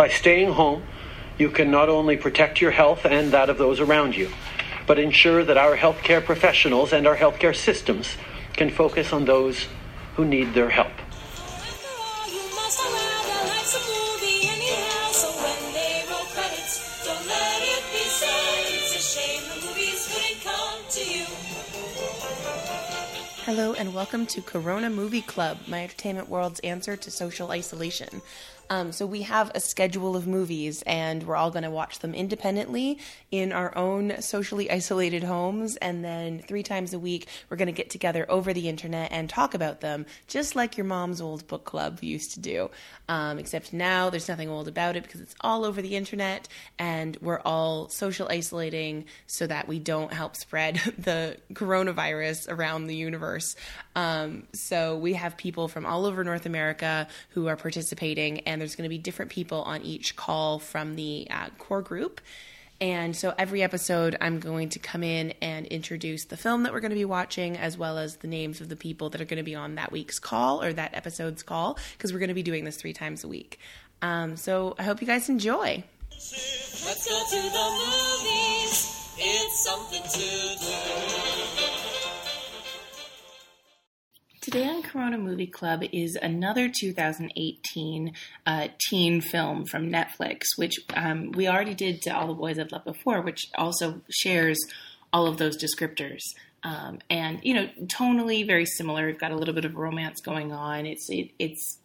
By staying home, you can not only protect your health and that of those around you, but ensure that our healthcare professionals and our healthcare systems can focus on those who need their help. Hello and welcome to Corona Movie Club, my entertainment world's answer to social isolation. Um, so we have a schedule of movies, and we're all going to watch them independently in our own socially isolated homes. And then three times a week, we're going to get together over the internet and talk about them, just like your mom's old book club used to do. Um, except now there's nothing old about it because it's all over the internet, and we're all social isolating so that we don't help spread the coronavirus around the universe. Um, so we have people from all over North America who are participating, and there's going to be different people on each call from the uh, core group. And so every episode, I'm going to come in and introduce the film that we're going to be watching, as well as the names of the people that are going to be on that week's call or that episode's call, because we're going to be doing this three times a week. Um, so I hope you guys enjoy. Let's go to the movies. It's something to do. Today on Corona Movie Club is another 2018 uh, teen film from Netflix, which um, we already did to All the Boys I've Loved Before, which also shares all of those descriptors. Um, and you know, tonally very similar. We've got a little bit of romance going on. It's it, it's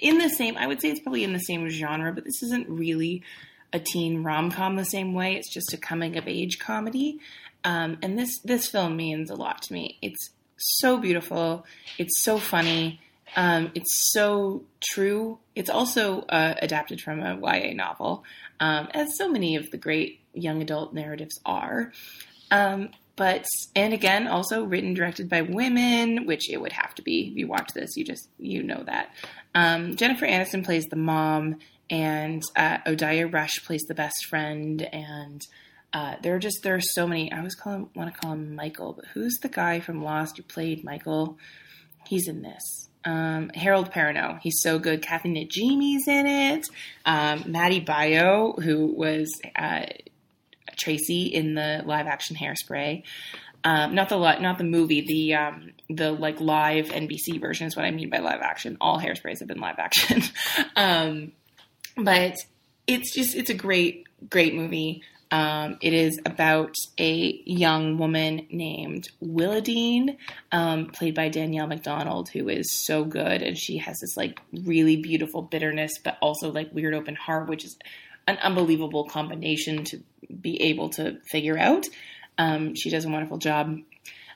in the same. I would say it's probably in the same genre, but this isn't really a teen rom com the same way. It's just a coming of age comedy. Um, and this this film means a lot to me. It's so beautiful. It's so funny. Um, it's so true. It's also uh, adapted from a YA novel, um, as so many of the great young adult narratives are. Um, but and again, also written directed by women, which it would have to be. If you watch this, you just you know that. Um, Jennifer Aniston plays the mom, and uh, Odeya Rush plays the best friend, and uh, there are just there are so many. I always call him want to call him Michael, but who's the guy from Lost who played Michael? He's in this. Um, Harold Perrineau, he's so good. Kathy Najimy's in it. Um, Maddie Baillio, who was uh, Tracy in the live action Hairspray. Um, not the not the movie, the um, the like live NBC version is what I mean by live action. All hairsprays have been live action, um, but it's just it's a great great movie. Um, it is about a young woman named Willowdean, um, played by Danielle Macdonald, who is so good, and she has this like really beautiful bitterness, but also like weird open heart, which is an unbelievable combination to be able to figure out. Um, she does a wonderful job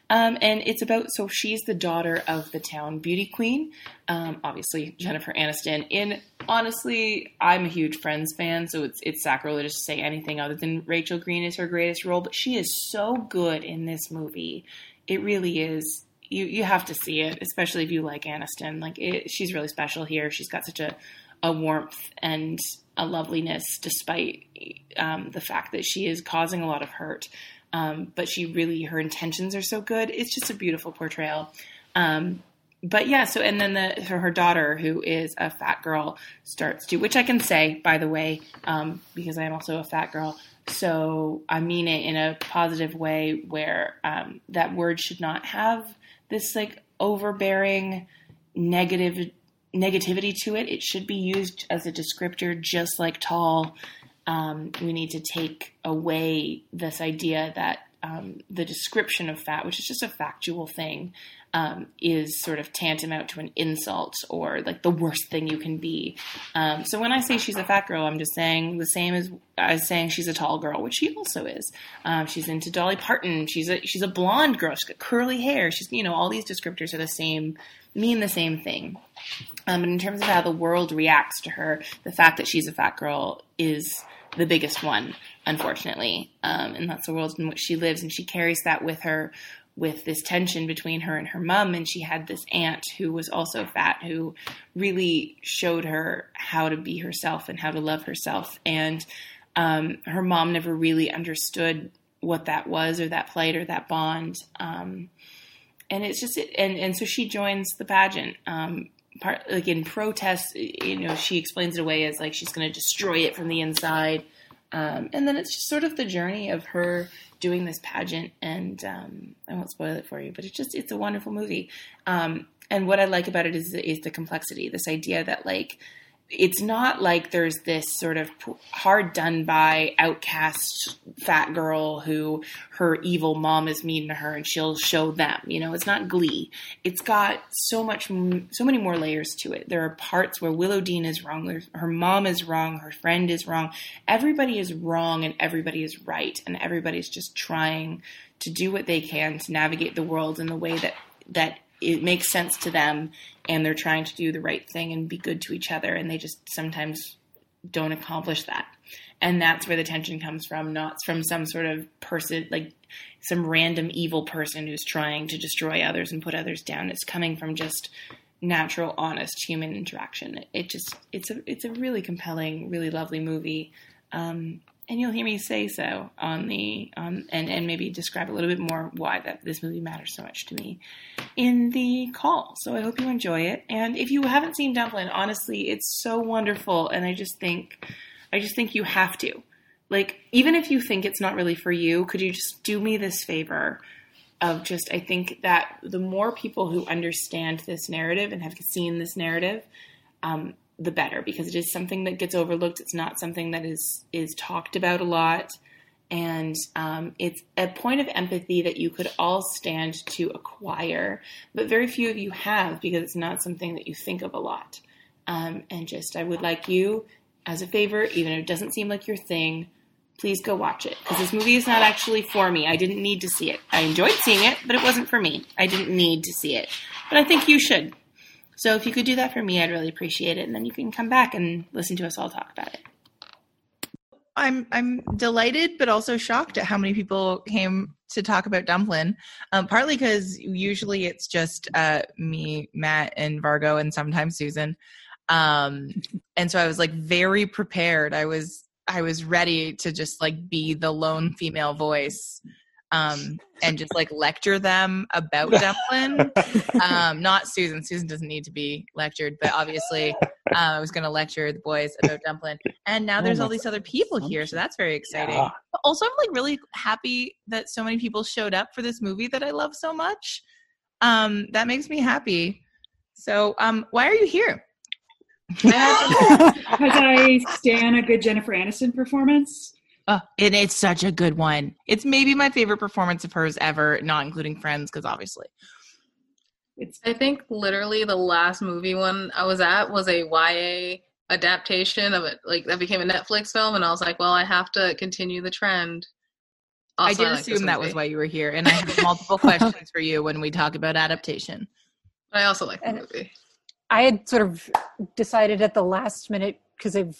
um, and it's about so she's the daughter of the town beauty queen, um, obviously Jennifer Aniston. In honestly, I'm a huge Friends fan, so it's it's sacrilegious to say anything other than Rachel Green is her greatest role. But she is so good in this movie. It really is. You you have to see it, especially if you like Aniston. Like it, she's really special here. She's got such a a warmth and a loveliness, despite um, the fact that she is causing a lot of hurt. Um, but she really, her intentions are so good. It's just a beautiful portrayal. Um, but yeah, so and then the her daughter, who is a fat girl, starts to, which I can say by the way, um, because I am also a fat girl. So I mean it in a positive way, where um, that word should not have this like overbearing negative negativity to it. It should be used as a descriptor, just like tall um, we need to take away this idea that um, the description of fat, which is just a factual thing, um, is sort of tantamount to an insult or like the worst thing you can be. Um, so when I say she's a fat girl, I'm just saying the same as as saying she's a tall girl, which she also is. Um, she's into Dolly Parton. She's a she's a blonde girl. She's got curly hair. She's you know all these descriptors are the same, mean the same thing. Um, and in terms of how the world reacts to her, the fact that she's a fat girl is the biggest one, unfortunately. Um, and that's the world in which she lives. And she carries that with her with this tension between her and her mom. And she had this aunt who was also fat, who really showed her how to be herself and how to love herself. And um, her mom never really understood what that was or that plight or that bond. Um, and it's just, and, and so she joins the pageant um, part like in protest. You know, she explains it away as like she's going to destroy it from the inside, um, and then it's just sort of the journey of her doing this pageant. And um, I won't spoil it for you, but it's just it's a wonderful movie. Um, and what I like about it is is the complexity. This idea that like it's not like there's this sort of hard done by outcast fat girl who her evil mom is mean to her and she'll show them you know? It's not glee. It's got so much so many more layers to it. There are parts where Willowdean is wrong her mom is wrong her friend is wrong. Everybody is wrong and everybody is right and everybody's just trying to do what they can to navigate the world in the way that that it makes sense to them and they're trying to do the right thing and be good to each other and they just sometimes don't accomplish that. And that's where the tension comes from not from some sort of person like some random evil person who's trying to destroy others and put others down. It's coming from just natural honest human interaction. It just it's a it's a really compelling really lovely movie. Um, and you'll hear me say so on the um, and and maybe describe a little bit more why that this movie matters so much to me in the call. So I hope you enjoy it. And if you haven't seen Dumplin', honestly, it's so wonderful, and I just think I just think you have to. Like even if you think it's not really for you, could you just do me this favor? Of just, I think that the more people who understand this narrative and have seen this narrative, um, the better because it is something that gets overlooked. It's not something that is is talked about a lot, and um, it's a point of empathy that you could all stand to acquire, but very few of you have because it's not something that you think of a lot. Um, and just, I would like you, as a favor, even if it doesn't seem like your thing, please go watch it because this movie is not actually for me. I didn't need to see it. I enjoyed seeing it, but it wasn't for me. I didn't need to see it, but I think you should. So if you could do that for me, I'd really appreciate it. And then you can come back and listen to us all talk about it. I'm I'm delighted, but also shocked at how many people came to talk about Dumplin'. Um, partly because usually it's just uh, me, Matt, and Vargo, and sometimes Susan. Um, and so I was like very prepared. I was I was ready to just like be the lone female voice um, and just like lecture them about Dumplin'. Um, not Susan. Susan doesn't need to be lectured, but obviously uh, I was going to lecture the boys about Dumplin'. And now there's all these other people here, so that's very exciting. Yeah. But also, I'm like really happy that so many people showed up for this movie that I love so much. Um, that makes me happy. So, um, why are you here? because I stand a good Jennifer Aniston performance. Oh, and it's such a good one. It's maybe my favorite performance of hers ever, not including Friends, because obviously. It's I think literally the last movie one I was at was a YA adaptation of it, like that became a Netflix film, and I was like, well, I have to continue the trend. Also, I did I like assume that was why you were here, and I have multiple questions for you when we talk about adaptation. I also like the and movie. I had sort of decided at the last minute because I've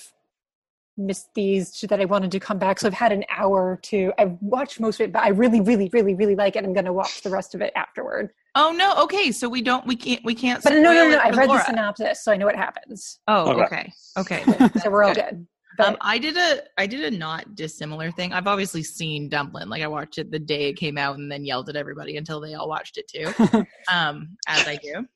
missed these that I wanted to come back. So I've had an hour to I've watched most of it, but I really, really, really, really like it. I'm gonna watch the rest of it afterward. Oh no, okay. So we don't we can't we can't But no no no, no. I've read Laura. the synopsis, so I know what happens. Oh, okay. Okay. okay. so we're all good. But, um, I did a I did a not dissimilar thing. I've obviously seen Dumplin'. Like I watched it the day it came out and then yelled at everybody until they all watched it too. um, as I do.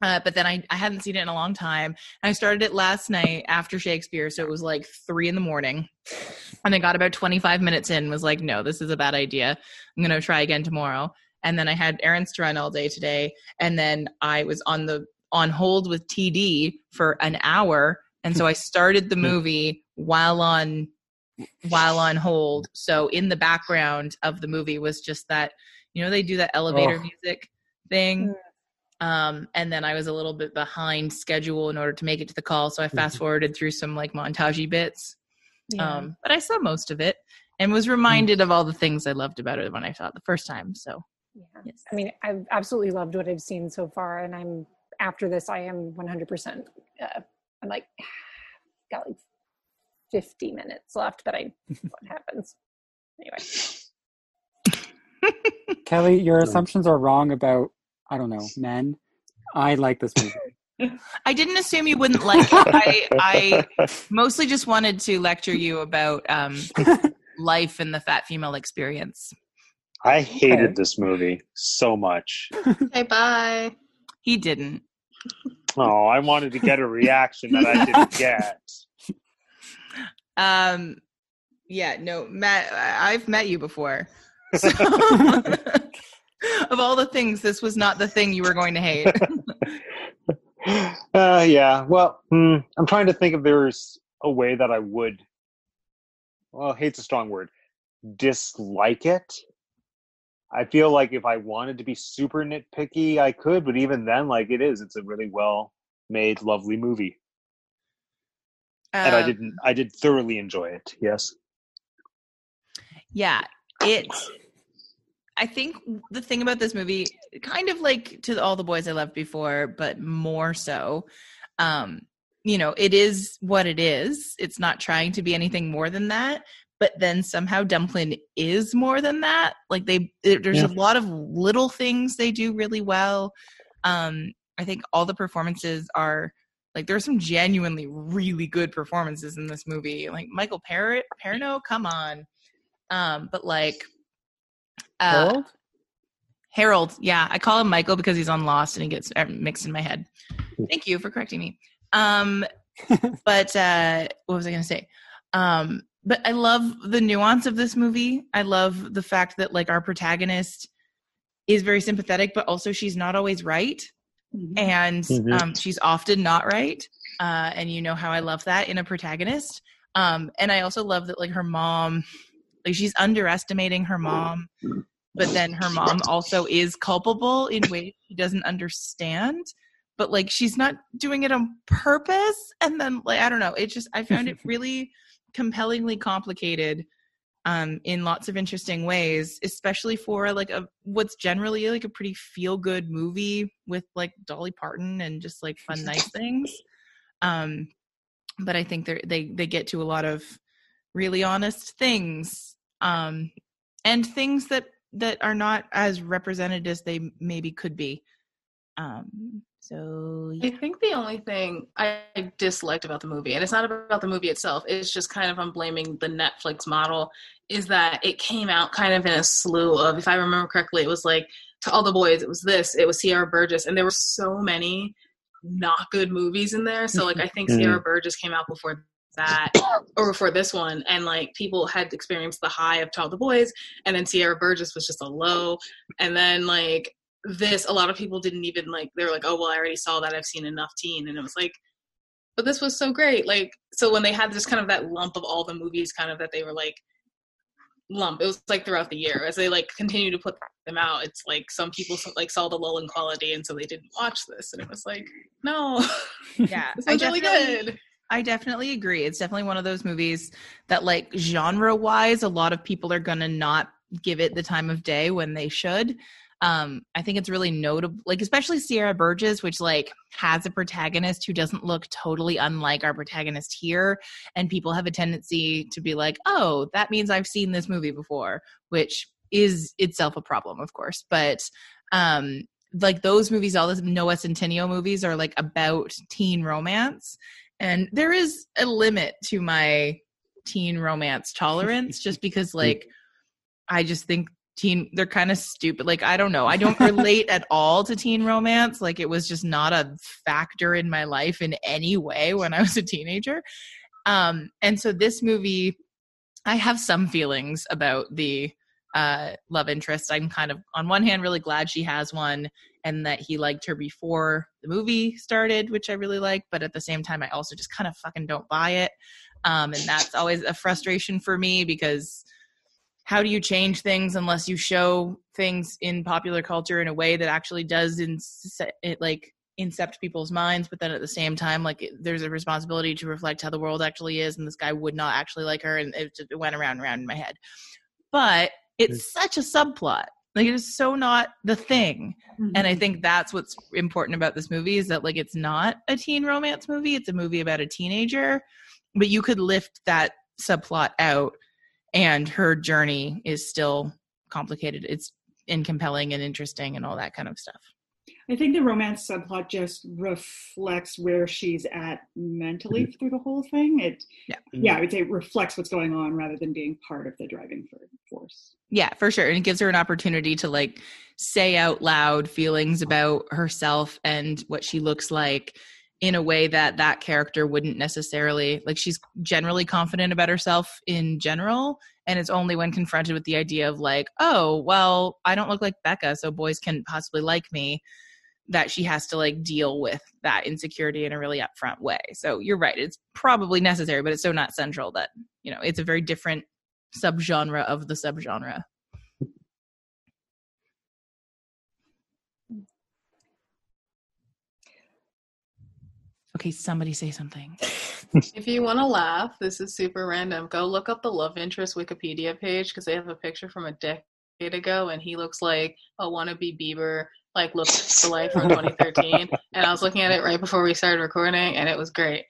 Uh, but then I, I hadn't seen it in a long time. I started it last night after Shakespeare, so it was like three in the morning. And I got about 25 minutes in, was like, no, this is a bad idea. I'm going to try again tomorrow. And then I had errands to run all day today. And then I was on the on hold with TD for an hour. And so I started the movie while on while on hold. So in the background of the movie was just that, you know, they do that elevator oh. music thing. Um, and then I was a little bit behind schedule in order to make it to the call, so I fast mm-hmm. forwarded through some like montagey bits. Yeah. Um, but I saw most of it and was reminded of all the things I loved about it when I saw it the first time. So, yeah. Yes. I mean, I've absolutely loved what I've seen so far, and I'm after this, I am 100%. Uh, I'm like, got like 50 minutes left, but I what happens anyway. Kelly, your assumptions are wrong about I don't know, men. I like this movie. I didn't assume you wouldn't like it. I, I mostly just wanted to lecture you about um, life and the fat female experience. I hated okay. this movie so much. Hey, bye. He didn't. Oh, I wanted to get a reaction that I didn't get. Um, yeah, no, Matt, I- I've met you before. So, of all the things, this was not the thing you were going to hate. Uh, yeah. Well, hmm, I'm trying to think if there's a way that I would. Well, hate's a strong word. Dislike it. I feel like if I wanted to be super nitpicky, I could, but even then, like it is, it's a really well made, lovely movie, and I Um, didn't. I did thoroughly enjoy it. Yes. yeah it i think the thing about this movie kind of like to all the boys i loved before but more so um you know it is what it is. It's not trying to be anything more than that but then somehow dumpling is more than that. Like they it, there's Yeah. a lot of little things they do really well. Um i think all the performances are like there's some genuinely really good performances in this movie. Like michael Parrot, perno come on. Um but like uh Harold? Harold, yeah, I call him Michael because he's on Lost and he gets uh, mixed in my head. Thank you for correcting me. Um, but uh, what was I going to say? Um, but I love the nuance of this movie. I love the fact that like our protagonist is very sympathetic, but also she's not always right, Mhm. and Mhm. um, she's often not right. Uh, and you know how I love that in a protagonist. Um, and I also love that like her mom, like she's underestimating her mom but then her mom also is culpable in ways she doesn't understand. But like she's not doing it on purpose. And then like i don't know. It just i found it really compellingly complicated um in lots of interesting ways especially for like a what's generally like a pretty feel good movie with like dolly parton and just like fun nice things. Um but i think they they they get to a lot of really honest things um and things that that are not as represented as they maybe could be um so I think the only thing I disliked about the movie, and it's not about the movie itself, it's just kind of I'm blaming the Netflix model, is that it came out kind of in a slew of, if I remember correctly, it was like to all the boys, it was this, it was Sierra Burgess, and there were so many not good movies in there. So like I think. Sierra Burgess came out before that or before this one and like people had experienced the high of Child the boys and then Sierra Burgess was just a low and then like this a lot of people didn't even like they were like oh well i already saw that i've seen enough teen and it was like but this was so great like so when they had just kind of that lump of all the movies kind of that they were like lump it was like throughout the year as they like continue to put them out it's like some people like saw the lull in quality and so they didn't watch this and it was like no. Yeah this was really good I definitely agree. It's definitely one of those movies that, like, genre wise, a lot of people are going to not give it the time of day when they should. Um, I think it's really notable, like, especially Sierra Burgess, which, like, has a protagonist who doesn't look totally unlike our protagonist here. And people have a tendency to be like, oh, that means I've seen this movie before, which is itself a problem, of course. But, um, like those movies, all the Noah Centineo movies are like about teen romance and there is a limit to my teen romance tolerance just because like i just think teen they're kind of stupid. Like i don't know. I don't relate at all to teen romance. Like it was just not a factor in my life in any way when i was a teenager. Um and so this movie i have some feelings about the uh love interest. I'm kind of on one hand really glad she has one and that he liked her before the movie started, which I really like. But at the same time, I also just kind of fucking don't buy it. Um, and that's always a frustration for me because how do you change things unless you show things in popular culture in a way that actually does ins- it like incept people's minds but then at the same time like there's a responsibility to reflect how the world actually is and this guy would not actually like her and it, just, it went around and around in my head but it's such a subplot like it is so not the thing. And i mm-hmm. think that's what's important about this movie is that like it's not a teen romance movie. It's a movie about a teenager. But you could lift that subplot out and her journey is still complicated. It's and compelling and interesting and all that kind of stuff I think the romance subplot just reflects where she's at mentally mm-hmm. through the whole thing. It, Yeah. Mm-hmm. yeah, I would say it reflects what's going on rather than being part of the driving force. Yeah, for sure. And it gives her an opportunity to like say out loud feelings about herself and what she looks like in a way that that character wouldn't necessarily like she's generally confident about herself in general and it's only when confronted with the idea of like oh well i don't look like becca so boys can possibly like me that she has to like deal with that insecurity in a really upfront way so you're right it's probably necessary but it's so not central that you know it's a very different subgenre of the subgenre okay somebody say something If you want to laugh, this is super random. Go look up the love interest Wikipedia page because they have a picture from a decade ago, and he looks like a wannabe Bieber, like looks to life from 2013. and I was looking at it right before we started recording, and it was great.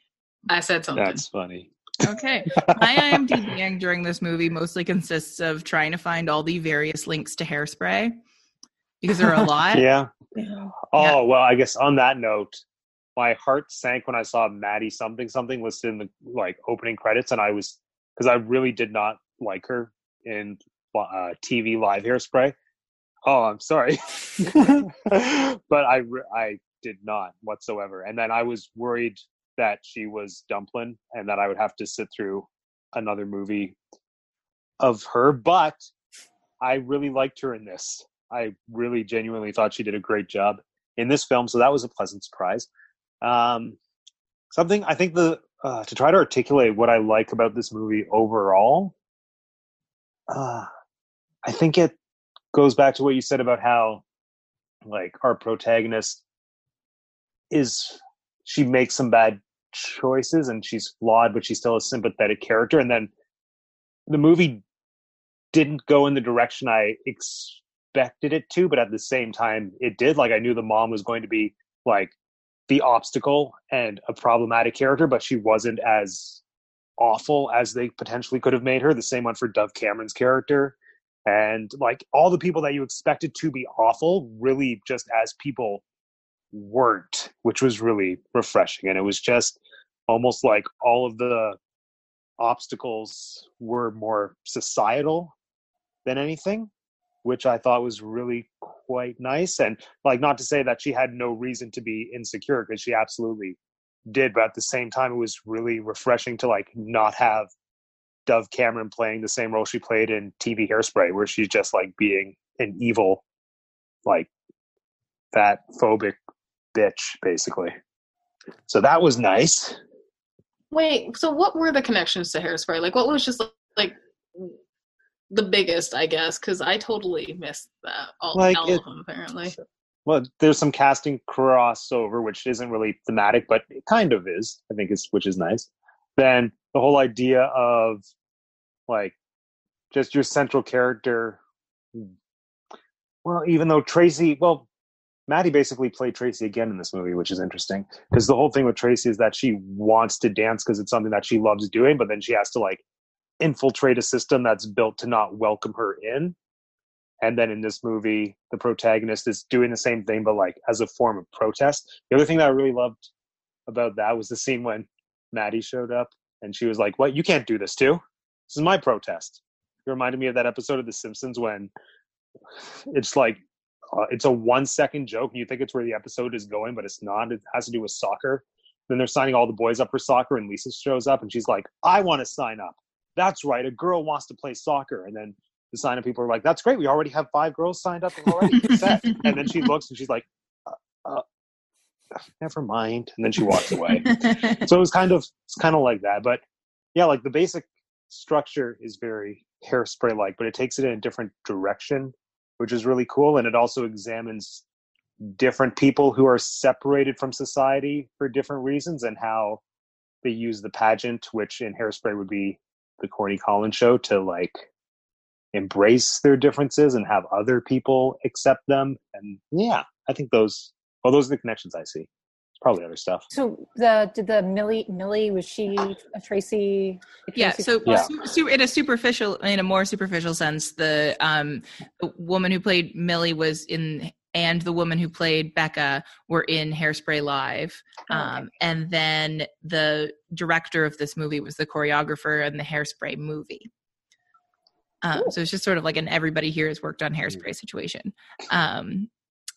I said something. That's funny. Okay. My IMDBing during this movie mostly consists of trying to find all the various links to hairspray because there are a lot. Yeah. Yeah. Oh well, I guess on that note, my heart sank when I saw Maddie something something listed in the like opening credits, and I was because I really did not like her in uh, TV live hairspray. Oh, I'm sorry, but I I did not whatsoever, and then I was worried that she was Dumplin and that I would have to sit through another movie of her, but I really liked her in this. I really genuinely thought she did a great job in this film, so that was a pleasant surprise. Um, something I think the uh, to try to articulate what I like about this movie overall, uh, I think it goes back to what you said about how, like, our protagonist is she makes some bad choices and she's flawed, but she's still a sympathetic character, and then the movie didn't go in the direction I expected it to, but at the same time, it did. Like, I knew the mom was going to be like the obstacle and a problematic character, but she wasn't as awful as they potentially could have made her. The same one for Dove Cameron's character. And like all the people that you expected to be awful, really just as people weren't, which was really refreshing. And it was just almost like all of the obstacles were more societal than anything, which I thought was really quite nice. And like, not to say that she had no reason to be insecure, because she absolutely did. But at the same time, it was really refreshing to like not have Dove Cameron playing the same role she played in TV Hairspray, where she's just like being an evil, like fat phobic bitch, basically. So that was nice. Wait, so what were the connections to Hairspray? Like, what was just like the biggest, I guess? Because I totally missed that. All, Like, all it- of them, apparently. Well, there's some casting crossover, which isn't really thematic, but it kind of is. I think is which is nice. Then the whole idea of like just your central character. Well, even though Tracy, well, Maddie basically played Tracy again in this movie, which is interesting because the whole thing with Tracy is that she wants to dance because it's something that she loves doing, but then she has to like infiltrate a system that's built to not welcome her in. And then in this movie, the protagonist is doing the same thing, but like as a form of protest. The other thing that I really loved about that was the scene when Maddie showed up and she was like, What? You can't do this too? This is my protest. It reminded me of that episode of The Simpsons when it's like, uh, it's a one second joke and you think it's where the episode is going, but it's not. It has to do with soccer. Then they're signing all the boys up for soccer, and Lisa shows up and she's like, I want to sign up. That's right. A girl wants to play soccer. And then the sign up people are like, "That's great. We already have five girls signed up already." Set. and then she looks and she's like, uh, uh, "Never mind." And then she walks away. so it was kind of it's kind of like that. But yeah, like the basic structure is very hairspray like, but it takes it in a different direction, which is really cool. And it also examines different people who are separated from society for different reasons and how they use the pageant, which in hairspray would be the Corny Collins show, to like embrace their differences and have other people accept them. And yeah, I think those well, those are the connections I see. There's probably other stuff. So the did the Millie Millie was she a Tracy? a yeah Tracy- so Yeah. su- su- in a superficial in a more superficial sense the um the woman who played millie was in and the woman who played Becca were in Hairspray Live. Oh, okay. Um, and then the director of this movie was the choreographer in the Hairspray movie. Um, so it's just sort of like an everybody here has worked on Hairspray situation. Um,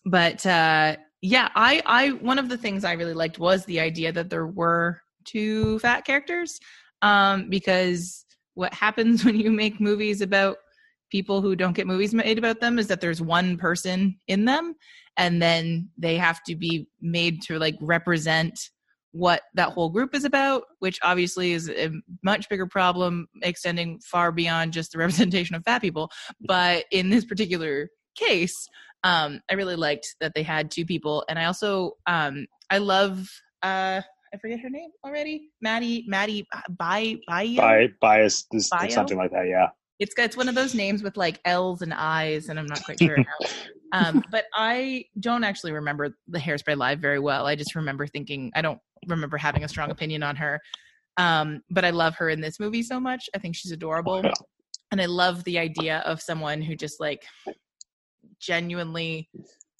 but uh, yeah, I, I one of the things I really liked was the idea that there were two fat characters um, because what happens when you make movies about people who don't get movies made about them is that there's one person in them and then they have to be made to like represent what that whole group is about which obviously is a much bigger problem extending far beyond just the representation of fat people. But in this particular case um i really liked that they had two people and i also um i love uh i forget her name already maddie maddie by by Bi- bias, this, Bio? something like that. Yeah. it's it's one of those names with like L's and I's, and I'm not quite sure. how. um, but I don't actually remember the Hairspray live very well. I just remember thinking I don't remember having a strong opinion on her. Um, but I love her in this movie so much. I think she's adorable, and I love the idea of someone who just like genuinely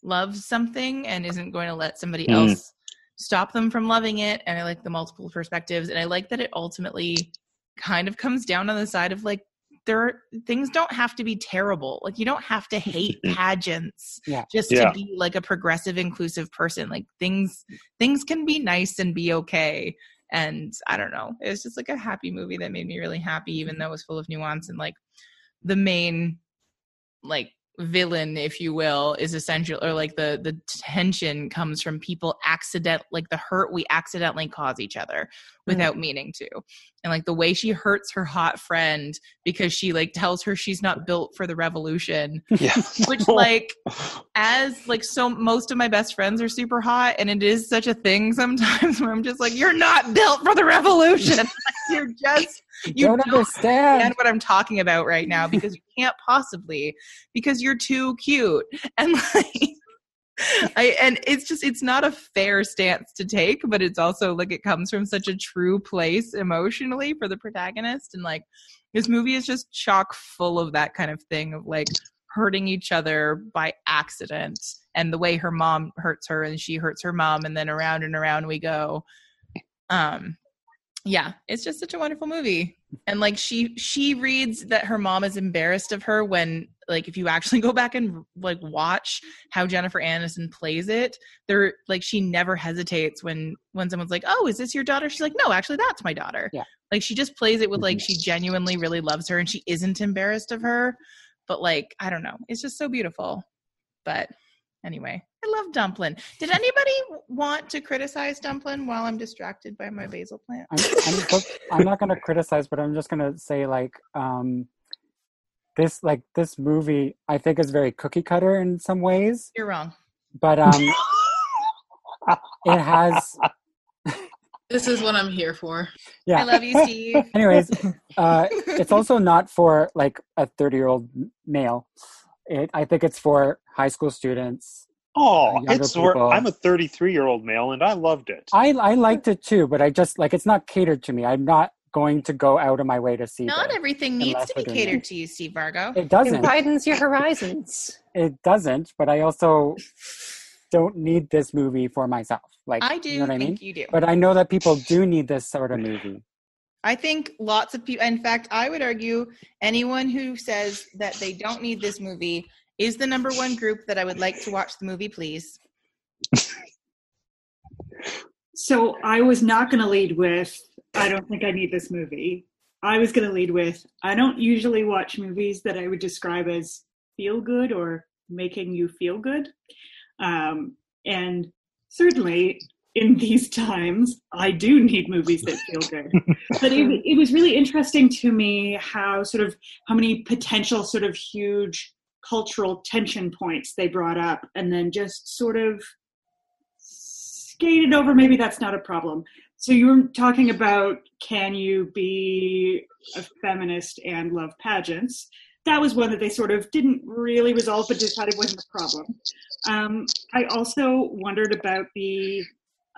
loves something and isn't going to let somebody Mm. else stop them from loving it. And I like the multiple perspectives, and I like that it ultimately kind of comes down on the side of like there are things don't have to be terrible like you don't have to hate pageants Yeah. just Yeah. to be like a progressive inclusive person like things things can be nice and be okay and i don't know it's just like a happy movie that made me really happy even though it was full of nuance and like the main like villain if you will is essential or like the the tension comes from people accident like the hurt we accidentally cause each other mm. without meaning to and like the way she hurts her hot friend because she like tells her she's not built for the revolution Yeah. which like as like so most of my best friends are super hot and it is such a thing sometimes where i'm just like you're not built for the revolution you're just you don't don't understand. understand what i'm talking about right now because you can't possibly because you're too cute and like I and it's just it's not a fair stance to take, but it's also like it comes from such a true place emotionally for the protagonist. And like this movie is just chock full of that kind of thing of like hurting each other by accident and the way her mom hurts her and she hurts her mom and then around and around we go. Um yeah, it's just such a wonderful movie. And like she she reads that her mom is embarrassed of her when like if you actually go back and like watch how Jennifer Aniston plays it, there like she never hesitates when when someone's like, "Oh, is this your daughter?" She's like, "No, actually that's my daughter." Yeah. Like she just plays it with like she genuinely really loves her and she isn't embarrassed of her. But like, I don't know. It's just so beautiful. But anyway, I love Dumplin. Did anybody want to criticize Dumplin while I'm distracted by my basil plant? I'm, I'm, look, I'm not going to criticize, but I'm just going to say like um, this like this movie I think is very cookie cutter in some ways, You're wrong. but um, it has This is what I'm here for. yeah. I love you, Steve. Anyways, uh, it's also not for like a 30 year old male. It, I think it's for high school students. Uh, oh, it's where people. I'm a 33 year old male and I loved it. I I liked it too, but I just like it's not catered to me. I'm not going to go out of my way to see Not this. everything needs to be catered it. to you, Steve Vargo. It It doesn't. It widens your horizons. It doesn't. But I also don't need this movie for myself. Like I do You know what I mean? you do. But I know that people do need this sort of movie. I think lots of people, in fact, I would argue anyone who says that they don't need this movie is the number one group that I would like to watch the movie, please. So I was not going to lead with, I don't think I need this movie. I was going to lead with, I don't usually watch movies that I would describe as feel good or making you feel good. Um, and certainly in these times, I do need movies that feel good. but it, it was really interesting to me how sort of how many potential sort of huge cultural tension points they brought up and then just sort of skated over. Maybe that's not a problem. So you were talking about can you be a feminist and love pageants. That was one that they sort of didn't really resolve but decided wasn't a problem. Um, i also wondered about the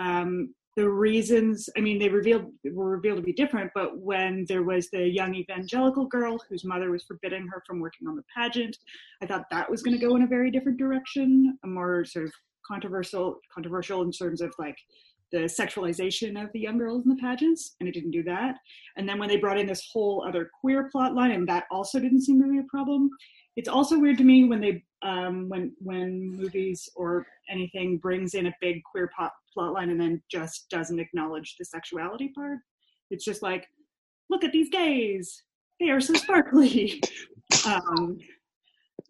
um, the reasons i mean they revealed were revealed to be different but when there was the young evangelical girl whose mother was forbidding her from working on the pageant i thought that was going to go in a very different direction a more sort of controversial controversial in terms of like the sexualization of the young girls in the pageants and it didn't do that. And then when they brought in this whole other queer plot line and that also didn't seem to be a problem it's also weird to me when they um, when when movies or anything brings in a big queer plot line and then just doesn't acknowledge the sexuality part. It's just like, look at these gays, they are so sparkly, um,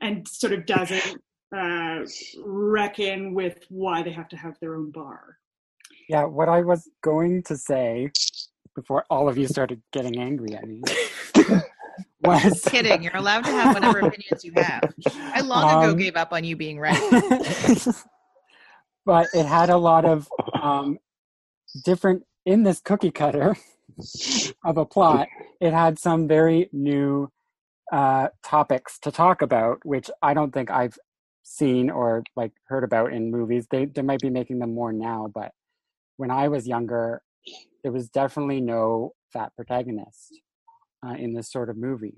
and sort of doesn't uh, reckon with why they have to have their own bar. Yeah, what I was going to say before all of you started getting angry at me was Kidding. You're allowed to have whatever opinions you have. I long ago Um, gave up on you being right. but it had a lot of um, different in this cookie cutter of a plot. It had some very new uh, topics to talk about, which I don't think I've seen or like heard about in movies. They they might be making them more now, but when I was younger, there was definitely no fat protagonist uh, in this sort of movie.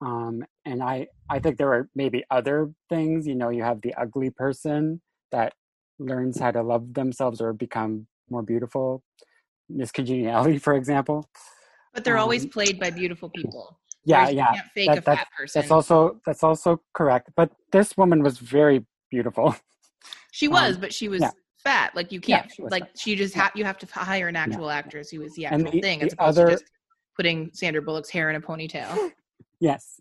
Um, and I, I think there are maybe other things. You know, you have the ugly person that learns how to love themselves or become more beautiful. Miss Congeniality, for example. But they're always Um, played by beautiful people. Yeah, you yeah. can't fake that- a that's- fat person. That's also that's also correct. But this woman was very beautiful. she was, um, but she was yeah. fat. Like you can't she was like she just have you have to hire an actual actress who is the actual the- thing the other- just putting Sandra Bullock's hair in a ponytail. Yes.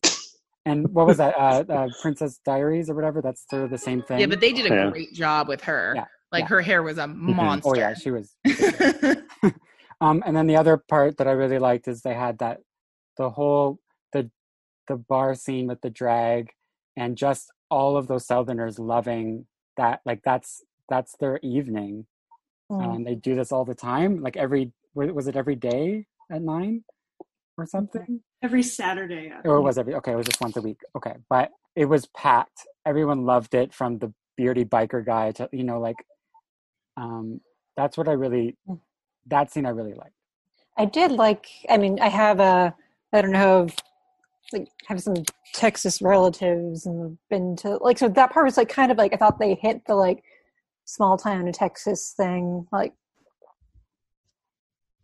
And what was that? Uh, uh, Princess Diaries or whatever. That's sort of the same thing. yeah, but they did a Yeah. great job with her. Yeah, Like yeah. her hair was a monster. Oh yeah, she was. Um, and then the other part that I really liked is they had that the whole the the bar scene with the drag and just all of those Southerners loving that. Like that's that's their evening. Mm. Um, they do this all the time. Like every was it every day at nine or something? Every Saturday. I Or it was every okay, it was just once a week. Okay. But it was packed. Everyone loved it from the beardy biker guy to you know, like um that's what I really that scene I really liked. I did like. I mean, I have a. I don't know. Like, have some Texas relatives and been to like. So that part was like kind of like I thought they hit the like small town in Texas thing like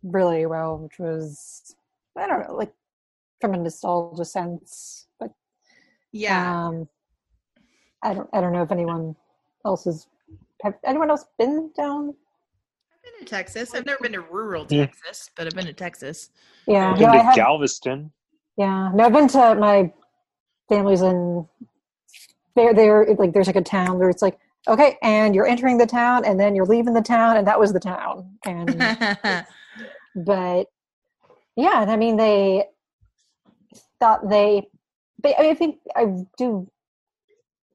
really well, which was I don't know like from a nostalgia sense, but yeah. um, I don't. I don't know if anyone else has. Have anyone else been down? I've been to Texas. I've never been to rural Yeah. Texas, but I've been to Texas. Yeah, Been no, I to have. Galveston. Yeah, no, I've been to my family's in there. There, like, there's like a town where it's like, okay, and you're entering the town, and then you're leaving the town, and that was the town. And but yeah, and I mean, they thought they. I, mean, I think I do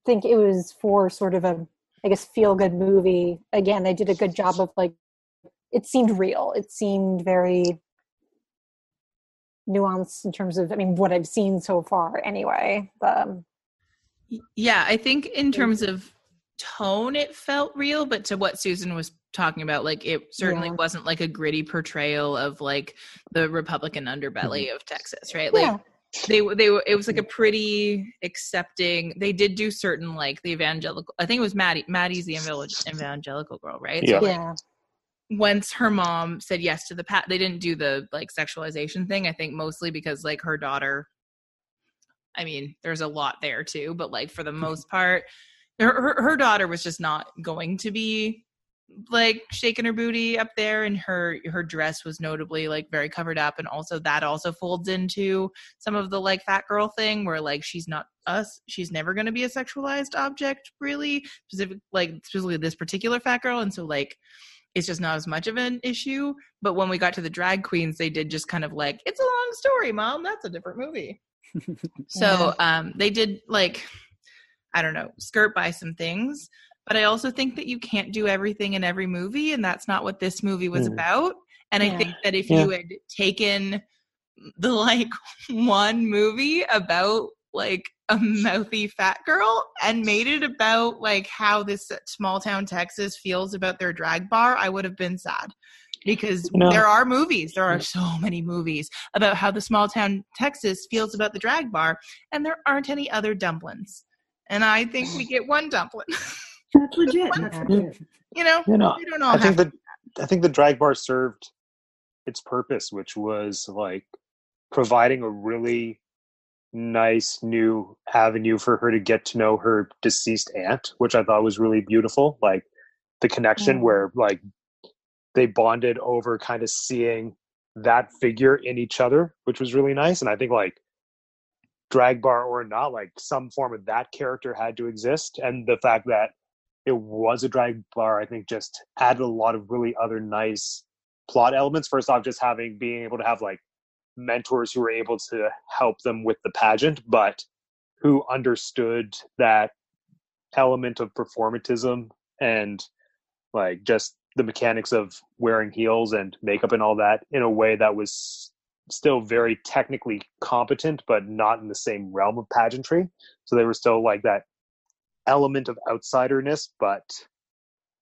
think it was for sort of a, I guess, feel good movie. Again, they did a good job of like, it seemed real. It seemed very nuanced in terms of, I mean, what I've seen so far. Anyway, um, yeah, I think in terms of tone, it felt real, but to what Susan was talking about, like it certainly Yeah. wasn't like a gritty portrayal of like the Republican underbelly mm-hmm. of Texas, right? Like yeah, they were they were it was like a mm-hmm. pretty accepting they did do certain like the evangelical i think it was maddie maddie's the evangel- evangelical girl right Yeah. so like yeah, once her mom said yes to the pat they didn't do the like sexualization thing i think mostly because like her daughter i mean there's a lot there too but like for the mm-hmm. most part her, her, her daughter was just not going to be like shaking her booty up there and her her dress was notably like very covered up and also that also folds into some of the like fat girl thing where like she's not us she's never going to be a sexualized object really specific like specifically this particular fat girl and so like it's just not as much of an issue. But when we got to the drag queens they did just kind of like it's a long story mom that's a different movie. So um they did like i don't know skirt by some things but i also think that you can't do everything in every movie and that's not what this movie was Mm. about and i think that if Yeah. you had taken the like one movie about like a mouthy fat girl and made it about like how this small town Texas feels about their drag bar, I would have been sad. Because No. there are movies, there are so many movies about how the small town Texas feels about the drag bar, and there aren't any other dumplings. And I think we get one dumpling. That's legit. That's legit. you know, You know, we don't all I think have that I think the drag bar served its purpose, which was like providing a really nice new avenue for her to get to know her deceased aunt, which I thought was really beautiful. Like the connection Mm. where like they bonded over kind of seeing that figure in each other, which was really nice. And I think like drag bar or not, like some form of that character had to exist. And the fact that it was a drag bar, I think just added a lot of really other nice plot elements. First off, just having being able to have like mentors who were able to help them with the pageant, but who understood that element of performatism and like just the mechanics of wearing heels and makeup and all that in a way that was still very technically competent but not in the same realm of pageantry so they were still like that element of outsiderness but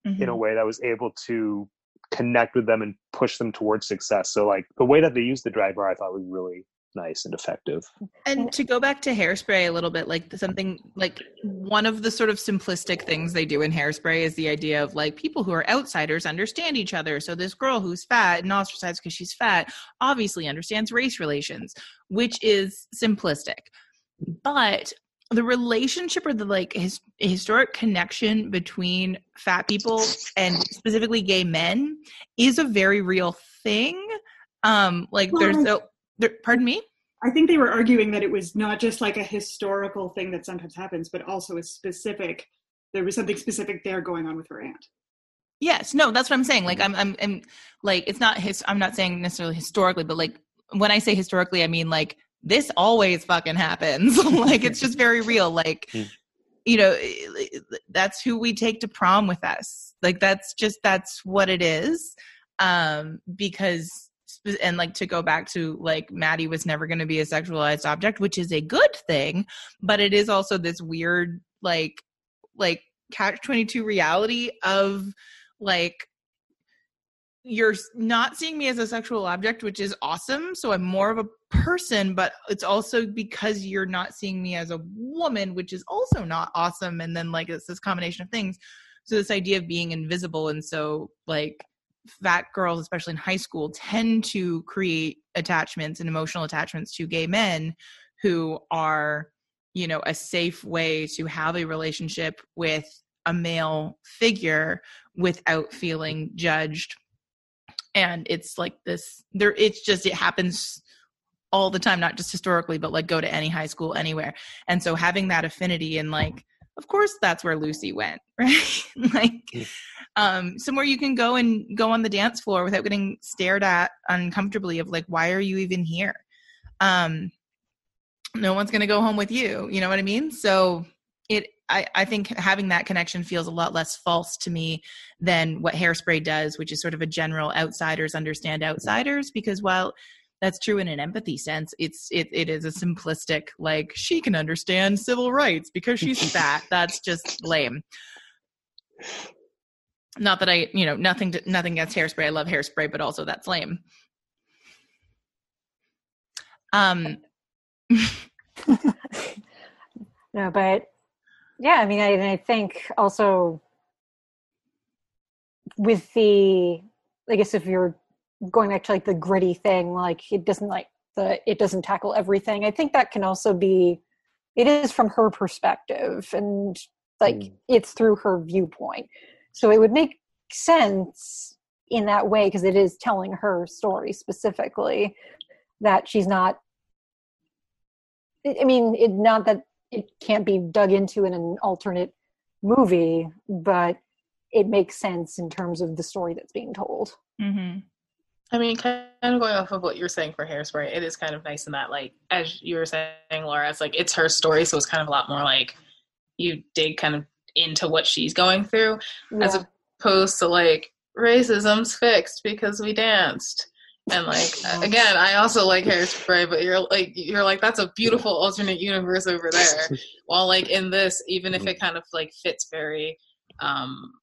in Mm-hmm. a way that was able to connect with them and push them towards success so like the way that they used the drag bar i thought was really nice and effective And to go back to hairspray a little bit, like something like one of the sort of simplistic things they do in hairspray is the idea of like people who are outsiders understand each other. So this girl who's fat and ostracized because she's fat obviously understands race relations, which is simplistic. But the relationship or the like his, historic connection between fat people and specifically gay men is a very real thing. Um, like there's Well, no, there, pardon me. I think they were arguing that it was not just like a historical thing that sometimes happens, but also a specific. There was something specific there going on with her aunt. Yes, no, that's what I'm saying. Like I'm I'm, I'm like it's not his I'm not saying necessarily historically, but like when I say historically, I mean like this always fucking happens. like it's just very real. Like Mm. you know, that's who we take to prom with us. Like that's just that's what it is. Um because and like to go back to like Maddie was never going to be a sexualized object, which is a good thing, but it is also this weird like like catch 22 reality of like you're not seeing me as a sexual object which is awesome so i'm more of a person but it's also because you're not seeing me as a woman which is also not awesome and then like it's this combination of things. So this idea of being invisible and so like fat girls especially in high school tend to create attachments and emotional attachments to gay men who are you know a safe way to have a relationship with a male figure without feeling judged. And it's like this there it's just it happens all the time not just historically but like go to any high school anywhere. And so having that affinity and like of course that's where lucy went right? Like um somewhere you can go and go on the dance floor without getting stared at uncomfortably of like why are you even here? Um no one's going to go home with you you know what i mean? So it I, I think having that connection feels a lot less false to me than what hairspray does which is sort of a general outsiders understand outsiders because while that's true in an empathy sense. It's it, it is a simplistic like she can understand civil rights because she's fat. That's just lame. Not that i you know nothing to, nothing against hairspray. I love hairspray but also that's lame. Um no, but yeah, I mean, I, I think also with the, I guess if you're going back to like the gritty thing, like it doesn't like the, it doesn't tackle everything. I think that can also be, it is from her perspective and like Mm. it's through her viewpoint. So it would make sense in that way because it is telling her story specifically that she's not I I mean, it not that it can't be dug into in an alternate movie, but it makes sense in terms of the story that's being told. hmm I mean, kind of going off of what you're saying for Hairspray, it is kind of nice in that, like, as you were saying, Laura, it's like it's her story, so it's kind of a lot more like you dig kind of into what she's going through, as opposed to like racism's fixed because we danced. And like again, I also like Hairspray, but you're like you're like that's a beautiful alternate universe over there. While like in this, even if it kind of like fits very um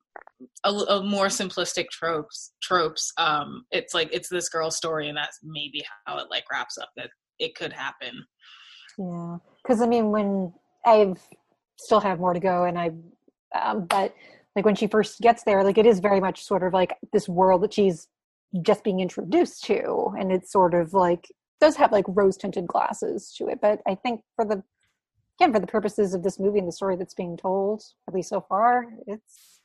a, a more simplistic tropes tropes, um it's like it's this girl's story and that's maybe how it like wraps up that it could happen. Yeah, because I mean, when i've still have more to go, and I, um, but like when she first gets there, like it is very much sort of like this world that she's just being introduced to, and it's sort of like does have like rose tinted glasses to it. But I think for the again for the purposes of this movie and the story that's being told, at least so far, it's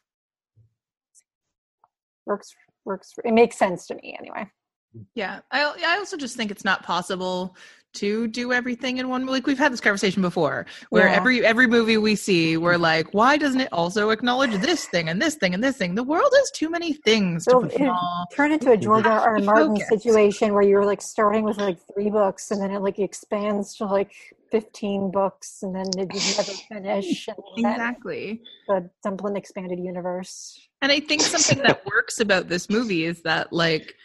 works works. It makes sense to me anyway. Yeah, I I also just think it's not possible to do everything in one like we've had this conversation before where Yeah. every every movie we see we're like why doesn't it also acknowledge this thing and this thing and this thing the world has too many things to So all turned into a George R. R. Martin Focus. situation where you're like starting with like three books and then it like expands to like 15 books and then it just never finish. And exactly the Dumplin expanded universe. And I think something that works about this movie is that, like,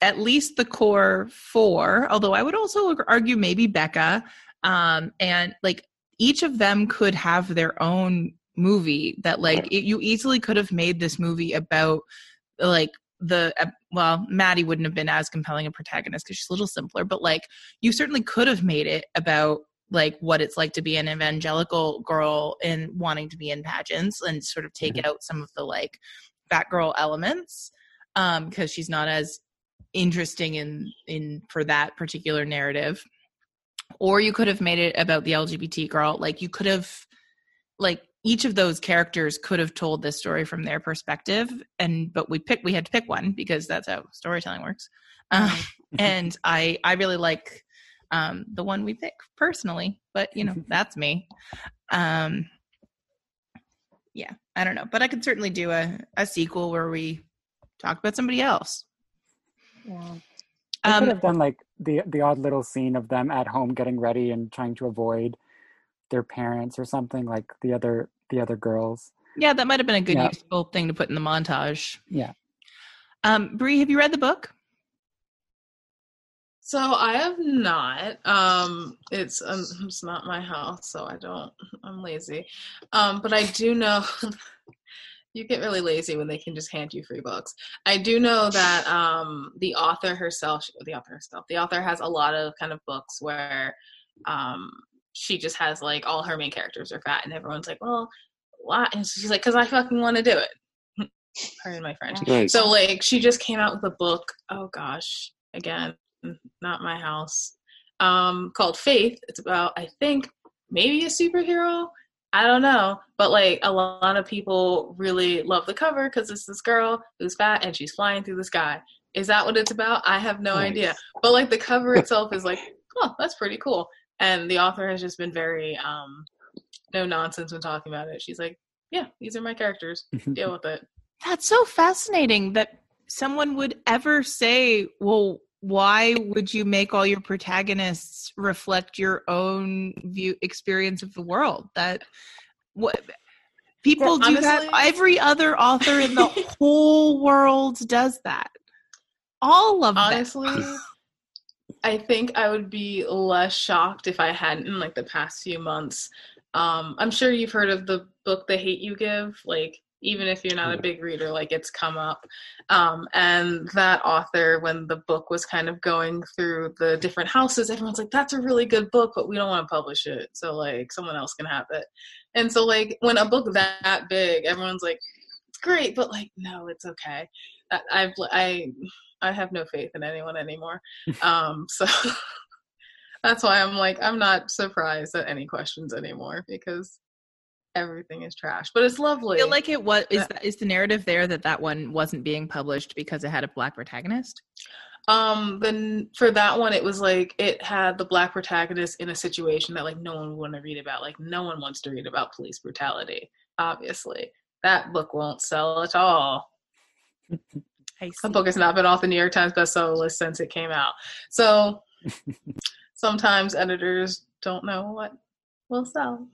at least the core four, although I would also argue maybe Becca, um, and like each of them could have their own movie that, like, it, you easily could have made this movie about, like, the uh, well maddie wouldn't have been as compelling a protagonist because she's a little simpler but like you certainly could have made it about like what it's like to be an evangelical girl and wanting to be in pageants and sort of take out some of the like fat girl elements um because she's not as interesting in in for that particular narrative. Or you could have made it about the lgbt girl. Like you could have like each of those characters could have told this story from their perspective and but we picked we had to pick one because that's how storytelling works. Um, and i i really like um the one we pick personally but you know that's me um yeah i don't know but i could certainly do a a sequel where we talk about somebody else Yeah. I could um have done like the the odd little scene of them at home getting ready and trying to avoid their parents or something like the other the other girls. yeah that might have been a good Yeah. useful thing to put in the montage Yeah. um brie have you read the book So I have not. Um, it's um, it's not my house, so I don't. I'm lazy. Um, but I do know. you get really lazy when they can just hand you free books. I do know that um, the author herself, the author herself, the author has a lot of kind of books where um, she just has like all her main characters are fat, and everyone's like, "Well, why?" And she's like, "Cause I fucking want to do it." Pardon my French. Nice. So like she just came out with a book. Oh gosh, again, not my house. Um, called Faith. It's about I think maybe a superhero. I don't know, but like a lot of people really love the cover because it's this girl who's fat and she's flying through the sky. Is that what it's about? I have no Nice. idea. But like the cover itself is like, oh, that's pretty cool. And the author has just been very um no nonsense when talking about it. She's like, yeah, these are my characters. Deal with it. That's so fascinating that someone would ever say, well, why would you make all your protagonists reflect your own view experience of the world? That what people Yeah, do that. Every other author in the whole world does that. All of them. Honestly, I think I would be less shocked if I hadn't in like the past few months. Um, I'm sure you've heard of the book The Hate You Give, like even if you're not a big reader, like it's come up. Um, and that author, when the book was kind of going through the different houses, everyone's like, that's a really good book, but we don't want to publish it. So like someone else can have it. And so like when a book that big, everyone's like, it's great, but like, no, it's okay. I- I've, I, I have no faith in anyone anymore. Um, so that's why I'm like, I'm not surprised at any questions anymore because everything is trash. But it's lovely. I feel like it was is Yeah. that is the narrative there that that one wasn't being published because it had a black protagonist? um, then for that one, it was like it had the black protagonist in a situation that like no one would want to read about. Like no one wants to read about police brutality. Obviously, that book won't sell at all. The book has not been off the New York Times bestseller list since it came out. So sometimes editors don't know what will sell.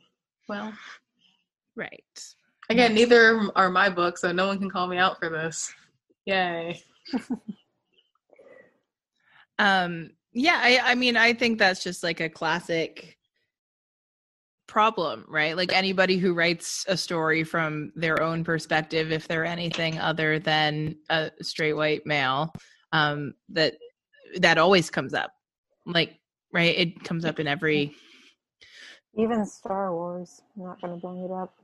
Well, Right. again, neither are my books, so no one can call me out for this. Yay. Um, yeah, I, I mean, I think that's just like a classic problem, right? Like anybody who writes a story from their own perspective, if they're anything other than a straight white male, um, that that always comes up. Like, right? It comes up in every. Even Star Wars. I'm not going to bring it up.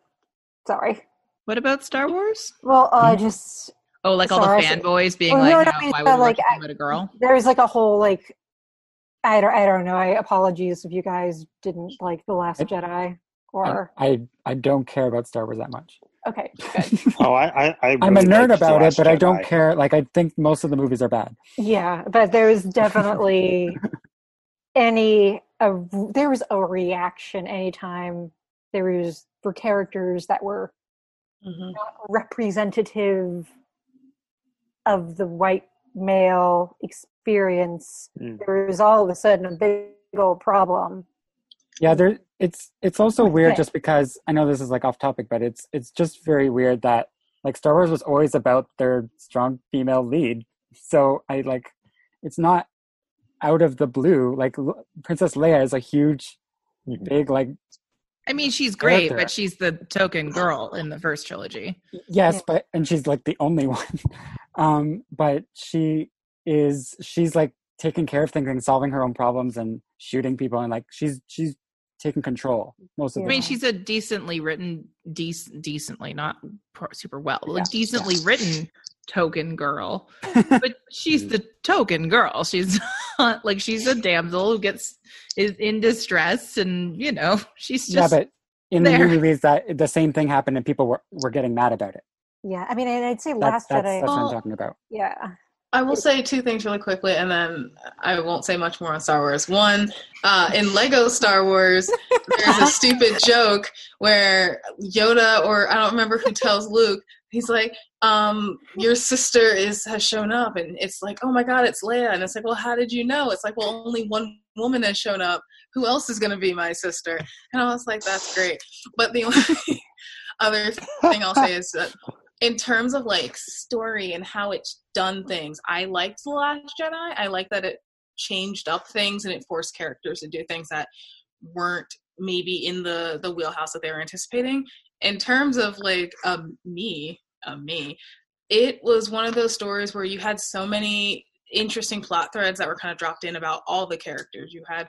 Sorry. What about Star Wars? Well, I just Oh, like all the fanboys being Well, like, no, you no, know, I mean, why uh, would like, watch I- about a girl? there's like a whole like I don't I don't know. I apologies if you guys didn't like the Last I- Jedi or I I don't care about Star Wars that much. okay, good. Oh, I, I, I I'm a nerd about it, Last but I don't care. Like I think most of the movies are bad. Yeah, but there's definitely any a, there was a reaction anytime there was for characters that were Mhm. not representative of the white male experience. Mm. There was all of a sudden a big old problem. Yeah, there. It's it's also weird just because I know this is like off topic, but it's it's just very weird that like Star Wars was always about their strong female lead. So I like it's not out of the blue. Like L- Princess Leia is a huge, big like I mean, she's great, Character. but she's the token girl in the first trilogy. yes, Yeah. but and she's like the only one. Um, but she is she's like taking care of things and solving her own problems and shooting people and like she's she's taking control most of I the I mean, Yeah. she's a decently written, dec- decently, not pro- super well, Yeah, like decently yeah. written token girl. but she's the token girl. She's not like she's a damsel who gets is in distress, and you know she's just yeah, just but in the there. new movies that the same thing happened and people were were getting mad about it. Yeah, I mean, and I'd say That's Last that's, Jedi. that's what I'm talking about. yeah, I will say two things really quickly, and then I won't say much more on Star Wars. One, uh, in Lego Star Wars, there's a stupid joke where Yoda, or I don't remember who tells Luke, he's like, um, "Your sister is has shown up," and it's like, "Oh my God, it's Leia!" And it's like, "Well, how did you know?" It's like, "Well, only one woman has shown up. Who else is going to be my sister?" And I was like, "That's great." But the only other thing I'll say is that in terms of like story and how it's done things, I liked The Last Jedi. I like that it changed up things and it forced characters to do things that weren't maybe in the the wheelhouse that they were anticipating. In terms of like um me, um, me, it was one of those stories where you had so many interesting plot threads that were kind of dropped in about all the characters. You had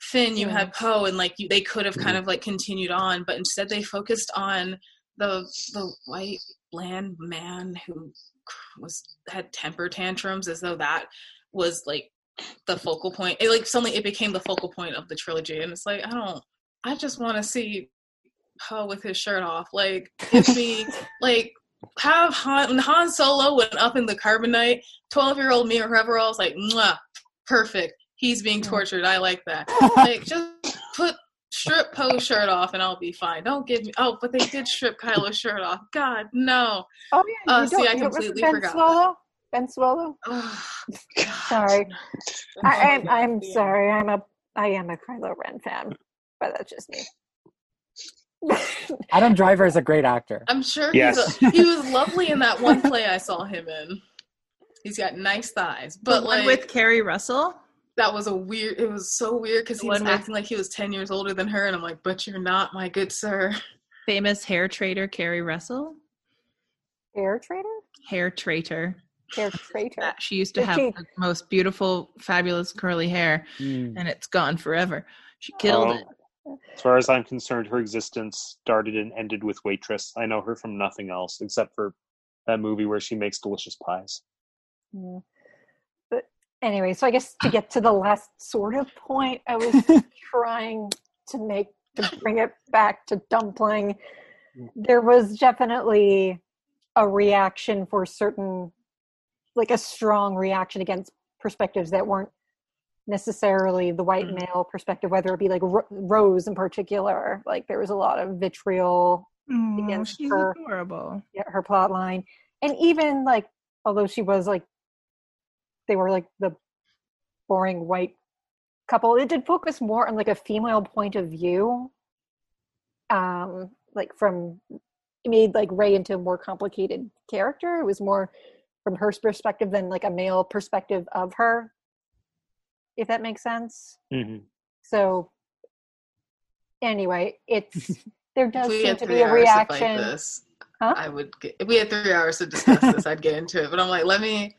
Finn, you Yeah. had Poe, and like you, they could have kind of like continued on, but instead they focused on the the white bland man who was had temper tantrums as though that was like the focal point. It like suddenly it became the focal point of the trilogy, and it's like I don't. I just want to see Poe with his shirt off. Like give me like have Han when Han Solo went up in the carbonite. Twelve year old me or whoever else like Mwah, perfect. He's being tortured. I like that. Like just put strip Poe's shirt off and I'll be fine. Don't give me. Oh, but they did strip Kylo's shirt off. God no. Oh yeah, Uh, you see, don't- I you- was completely ben forgot Swallow? Ben Swolo. Oh, Sorry, I, I'm I'm sorry. I'm a I am a Kylo Ren fan, but that's just me. Adam Driver is a great actor. I'm sure Yes. he's a, he was lovely in that one play I saw him in. He's got nice thighs, but the one like with Keri Russell. that was a weird. It was so weird because he was with- acting like he was ten years older than her, and I'm like, but you're not, my good sir. Famous hair trader Keri Russell. Hair trader. Hair traitor. Hair traitor. She used to Did have she- the most beautiful, fabulous curly hair, Mm. and it's gone forever. She killed Oh, it. As far as I'm concerned, her existence started and ended with Waitress. I know her from nothing else except for that movie where she makes delicious pies. Yeah. But anyway, so I guess to get to the last sort of point, I was trying to make to bring it back to dumplin. Mm. There was definitely a reaction for certain, like a strong reaction against perspectives that weren't necessarily the white Mhm. male perspective, whether it be like Ro- Rose in particular. Like there was a lot of vitriol Oh, against she's her. adorable. yeah, her plot line and even like although she was like they were like the boring white couple it did focus more on like a female point of view um like from it made like Rey into a more complicated character it was more from her perspective than like a male perspective of her if that makes sense. hmm So anyway, it's there does seem to be a hours to fight reaction. this, Huh? I would. Get, if we had three hours to discuss this, I'd get into it. But I'm like, let me,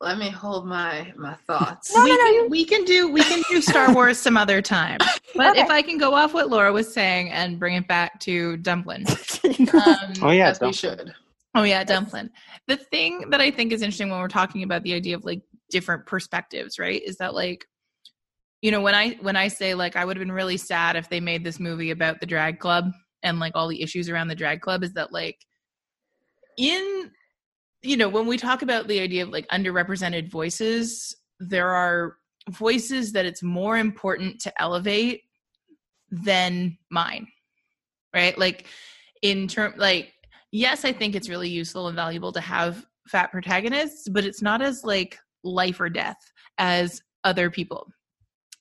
let me hold my my thoughts. No, we, no, no, can, you- we can do we can do Star Wars some other time. But Okay. if I can go off what Laura was saying and bring it back to Dumplin. Um, Oh yeah, as we should. Oh yeah, Dumplin. The thing that I think is interesting when we're talking about the idea of like different perspectives, right? Is that like you know, when I when I say like I would have been really sad if they made this movie about the drag club and like all the issues around the drag club is that like in you know, when we talk about the idea of like underrepresented voices, there are voices that it's more important to elevate than mine. Right? Like in term like yes, I think it's really useful and valuable to have fat protagonists, but it's not as like life or death as other people.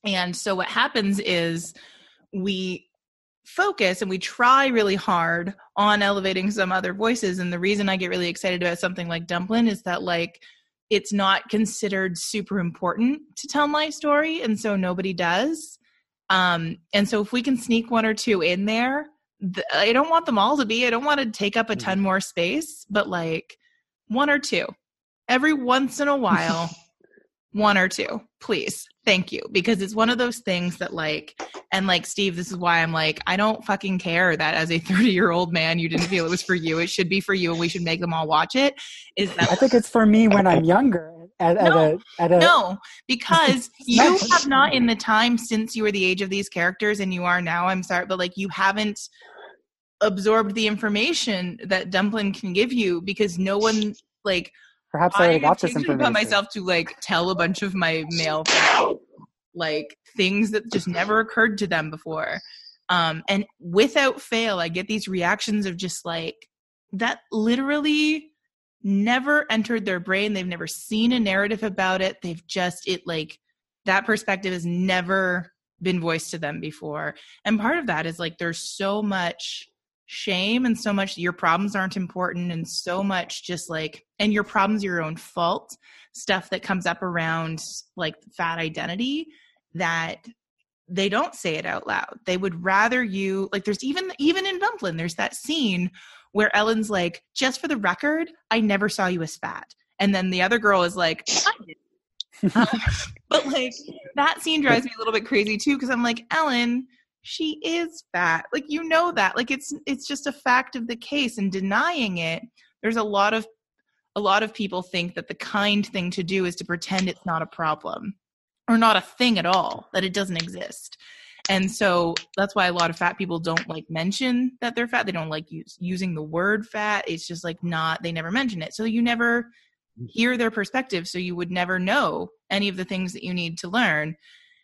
And so what happens is we focus and we try really hard on elevating some other voices. And the reason I get really excited about something like Dumplin is that like it's not considered super important to tell my story, and so nobody does. Um, and so if we can sneak one or two in there, th- I don't want them all to be. I don't want to take up a ton more space, but like one or two every once in a while, one or two, please. Thank you. Because it's one of those things that, like, and like, Steve, this is why I'm like, I don't fucking care that as a 30 year old man, you didn't feel it was for you. It should be for you, and we should make them all watch it. Is that I think it's for me when I'm younger. At, at No, a at a no, because you have not in the time since you were the age of these characters and you are now, I'm sorry, but like you haven't absorbed the information that Dumplin can give you because no one like perhaps I already got this information. upon myself to like tell a bunch of my male friends like things that just never occurred to them before. Um, and without fail, I get these reactions of just like that literally never entered their brain. They've never seen a narrative about it. They've just, it like that perspective has never been voiced to them before. And part of that is like there's so much shame and so much your problems aren't important and so much just like and your problems your own fault stuff that comes up around like fat identity that they don't say it out loud. They would rather you like there's even even in dumplin there's that scene where ellen's like just for the record i never saw you as fat. And then the other girl is like but like that scene drives me a little bit crazy too because i'm like ellen she is fat. Like you know that. Like it's it's just a fact of the case. And denying it there's a lot of a lot of people think that the kind thing to do is to pretend it's not a problem or not a thing at all that it doesn't exist. And so that's why a lot of fat people don't like mention that they're fat. They don't like use, using the word fat. It's just like not they never mention it. So you never mm. hear their perspective. So you would never know any of the things that you need to learn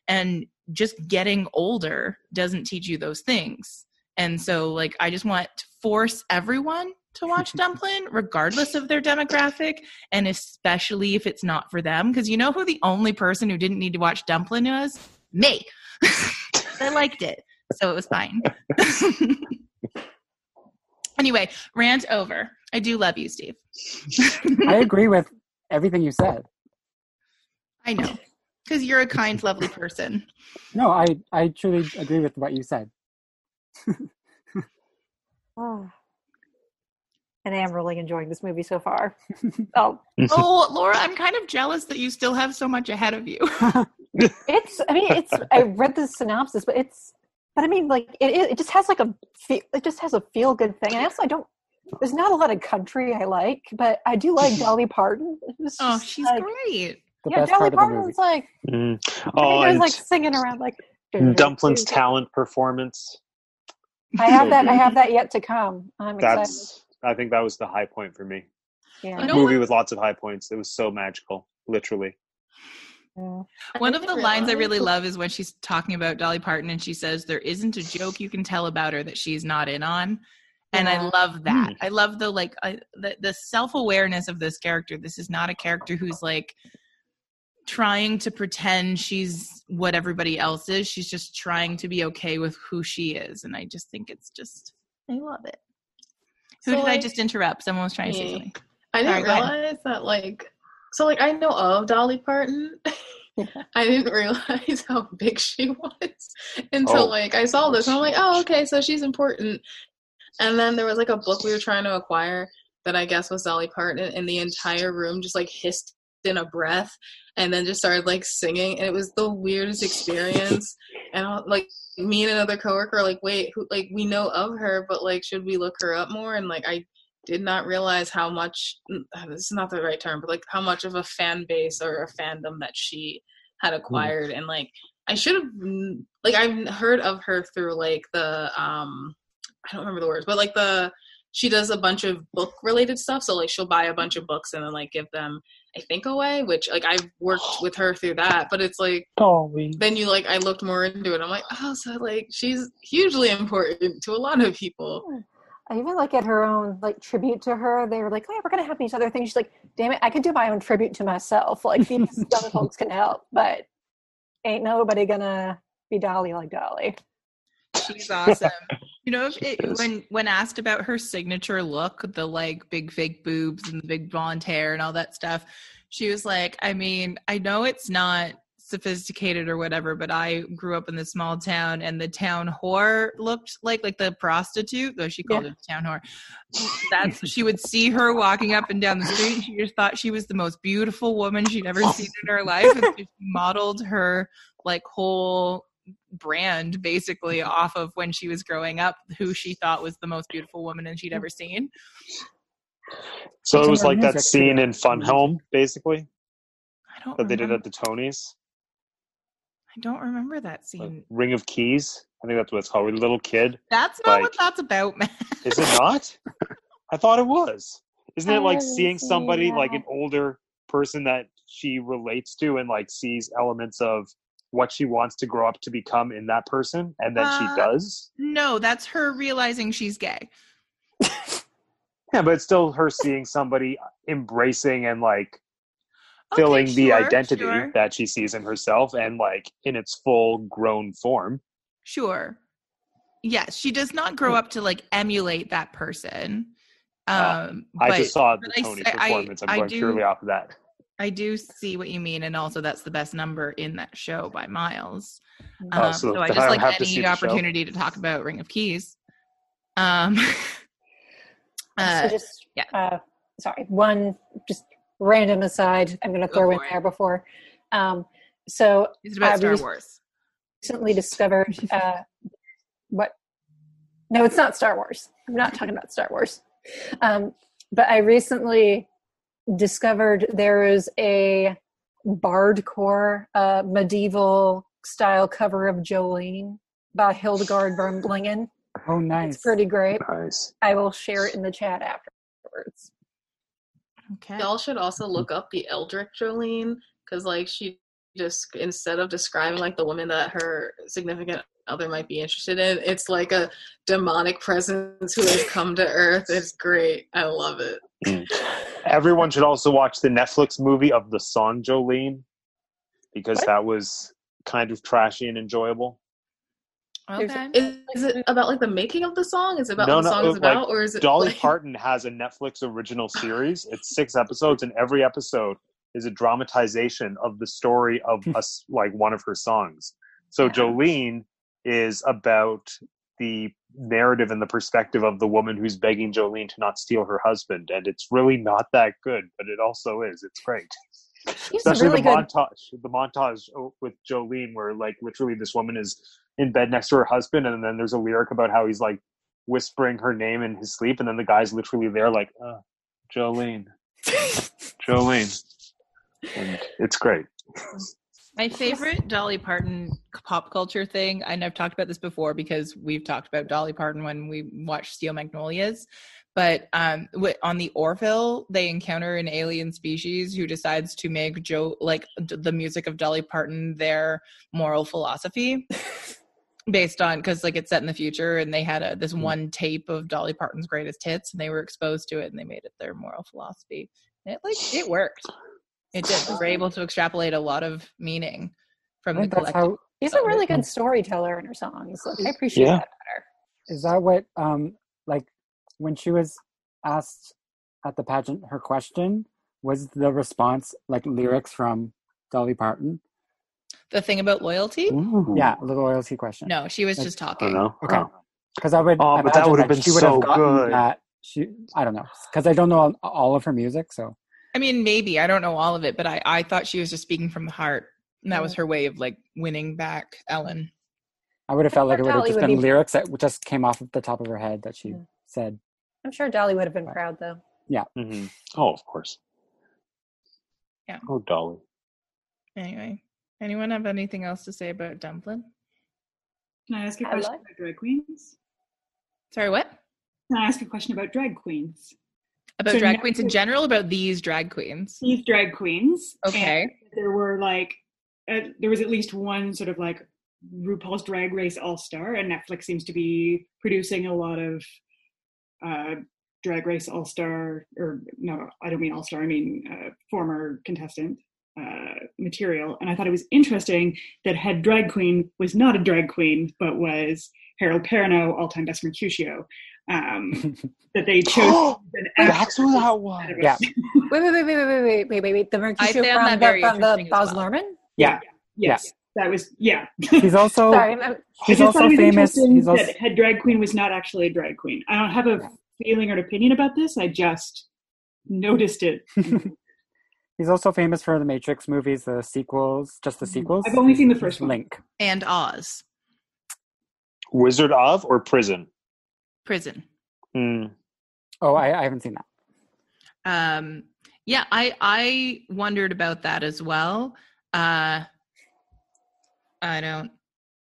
and just getting older doesn't teach you those things. And so like i just want to force everyone to watch dumplin regardless of their demographic and especially if it's not for them because you know who the only person who didn't need to watch dumplin was? Me. I liked it so it was fine. Anyway rant over. I do love you steve. I agree with everything you said. i know because you're a kind lovely person No, I I truly agree with what you said. Oh. And I am really enjoying this movie so far. Oh, oh laura i'm kind of jealous that you still have so much ahead of you it's. I mean, it's. I read the synopsis, but it's. But I mean, like it. It it just has like a. fe- It just has a feel good thing. And also, I don't. There's not a lot of country I like, but I do like Dolly Parton. It was oh she's like, great The yeah, best Dolly part of the movie. Parton's like. Mm. I Oh, think I was like singing around like. Dumplin's talent performance. I have that. I have that yet to come. I'm excited. That's. I think that was the high point for me. Yeah. You know Movie what? with lots of high points. It was so magical, literally. Yeah. One of the lines I really love is when she's talking about Dolly Parton and she says, There isn't a joke you can tell about her that she's not in on. And I love that. Mm. I love the like I, the, the self awareness of this character. This is not a character who's like trying to pretend she's what everybody else is. She's just trying to be okay with who she is. And I just think it's just, I love it. Who So, did I just interrupt? Someone was trying to say me. something. I didn't Sorry, go ahead. realize that like so like I know of Dolly Parton, I didn't realize how big she was until Oh. like I saw this. And I'm like, oh, okay, so she's important. And then there was like a book we were trying to acquire that I guess was Dolly Parton, and the entire room just like hissed in a breath, and then just started like singing, and it was the weirdest experience. and I, like me and another coworker like, wait, who? Like we know of her, but like should we look her up more? And like I did not realize how much this is not the right term, but like how much of a fan base or a fandom that she had acquired, and like I should have like I've heard of her through like the um I don't remember the words, but like the she does a bunch of book related stuff. So like she'll buy a bunch of books and then like give them I think away, which like I've worked with her through that. But it's like Dolly. then you like I looked more into it. I'm like, oh, so like she's hugely important to a lot of people. I even like at her own like tribute to her. They were like, "Oh yeah, we're gonna have these other things." She's like, "Damn it, I could do my own tribute to myself. Like these young folks can help, but ain't nobody gonna be Dolly like Dolly." She's awesome. You know, if it, when when asked about her signature look, the like big fake boobs and the big blonde hair and all that stuff, she was like, "I mean, I know it's not sophisticated or whatever, but I grew up in the small town, and the town whore looked like like the prostitute, though she called Yeah. it town whore. That's she would see her walking up and down the street. and She just thought she was the most beautiful woman she'd ever seen in her life, and she modeled her like whole brand basically off of when she was growing up who she thought was the most beautiful woman and she'd ever seen So It's it was like that scene in Fun Home, basically, i don't that they did at the Tonys. i don't remember that Like, scene Ring of Keys. I think that's what it's called. With a little kid. that's not what that's about man Is it not? I thought it was. Isn't it like seeing seen somebody like an older person that she relates to and like sees elements of what she wants to grow up to become in that person, and then Uh, she does? no that's her realizing she's gay Yeah, but it's still her seeing somebody embracing and like Okay, filling the identity sure, that she sees in herself and like in its full grown form. sure yes she does not grow up to like emulate that person Uh, um I but just saw the I Tony I- performance. I'm I going do- purely off of that. I do see what you mean, and also that's the best number in that show by miles. Oh, Um, so so I just I like have any the opportunity to talk about Ring of Keys. Um, so uh, just yeah. uh, sorry, one just random aside. I'm going to Go throw in it. there before. Um, so it's about I Star Wars. recently discovered uh, what no it's not star wars i'm not talking about star wars um, but i recently discovered there is a bardcore uh, medieval style cover of jolene by Hildegard von Blingin' Oh, nice. it's pretty great Nice. i will share it in the chat afterwards Okay. Y'all should also look up the Eldritch Jolene because like she just instead of describing like the woman that her significant other might be interested in, it's like a demonic presence who has come to Earth. It's great. I love it. Everyone should also watch the Netflix movie of the song Jolene because What? that was kind of trashy and enjoyable. Okay. Is, is it about like the making of the song? Is it about No, what the no, song is like, about, or is it Dolly like, Parton has a Netflix original series. It's six episodes, and every episode is a dramatization of the story of hmm. us, like one of her songs. So Yeah. Jolene is about the narrative and the perspective of the woman who's begging Jolene to not steal her husband, and it's really not that good, but it also is. It's great. Especially really the good montage, the montage with Jolene, where like literally this woman is in bed next to her husband, and then there's a lyric about how he's like whispering her name in his sleep, and then the guy's literally there, like, uh, Jolene, Jolene, and it's great. My favorite Dolly Parton pop culture thing, and I've talked about this before because we've talked about Dolly Parton when we watched Steel Magnolias. But um, on the Orville, they encounter an alien species who decides to make Joe like the music of Dolly Parton their moral philosophy, based on because like it's set in the future, and they had a this one tape of Dolly Parton's greatest hits, and they were exposed to it, and they made it their moral philosophy. And it like it worked. It did. They were able to extrapolate a lot of meaning from the collective. how. she's a really good storyteller in her songs like, i appreciate Yeah. that better Is that what? Um, like when she was asked at the pageant, her question was the response like lyrics from Dolly Parton. The thing about loyalty? Ooh. Yeah, the loyalty question. No, she was That's- just I don't talking. know. Okay. Oh. because I would. Oh, but that would've been she would so have gotten good. That she, I don't know, because I don't know all, all of her music, so I mean, maybe I don't know all of it, but I I thought she was just speaking from the heart, and that was her way of like winning back Ellen. I would have felt like it would have Dolly just would been be- lyrics that just came off of the top of her head that she Yeah. said. I'm sure Dolly would have been proud though. Yeah. Mhm. Oh, of course. Yeah. Oh, Dolly. Anyway, anyone have anything else to say about Dumplin? Can I ask a I question like- about drag queens? Sorry, what? Can I ask a question about drag queens? About So drag queens in general, about these drag queens. These drag queens. Okay. there were like, uh, there was at least one sort of like RuPaul's Drag Race All Star, and Netflix seems to be producing a lot of uh, Drag Race All Star, or no, I don't mean All Star, I mean uh, former contestant uh, material. And I thought it was interesting that head drag queen was not a drag queen, but was Harold Perrineau, all time best Mercutio. Um, that they chose an That's who that was. Yeah. Wait, wait, wait, wait, wait, wait, wait, wait, wait. The Mercutio from that the, very from the Baz well. Luhrmann? Yeah, Yes, that was yeah. he's also Sorry, I'm, he's just thought also famous. He's also that head drag queen was not actually a drag queen. I don't have a feeling or an opinion about this. I just noticed it. he's also famous for the Matrix movies, the sequels, just the sequels. I've only seen the first one. Link. And Oz Wizard of or prison? prison. Hmm. Oh, I, I haven't seen that. Um, yeah, I I wondered about that as well. Uh, I don't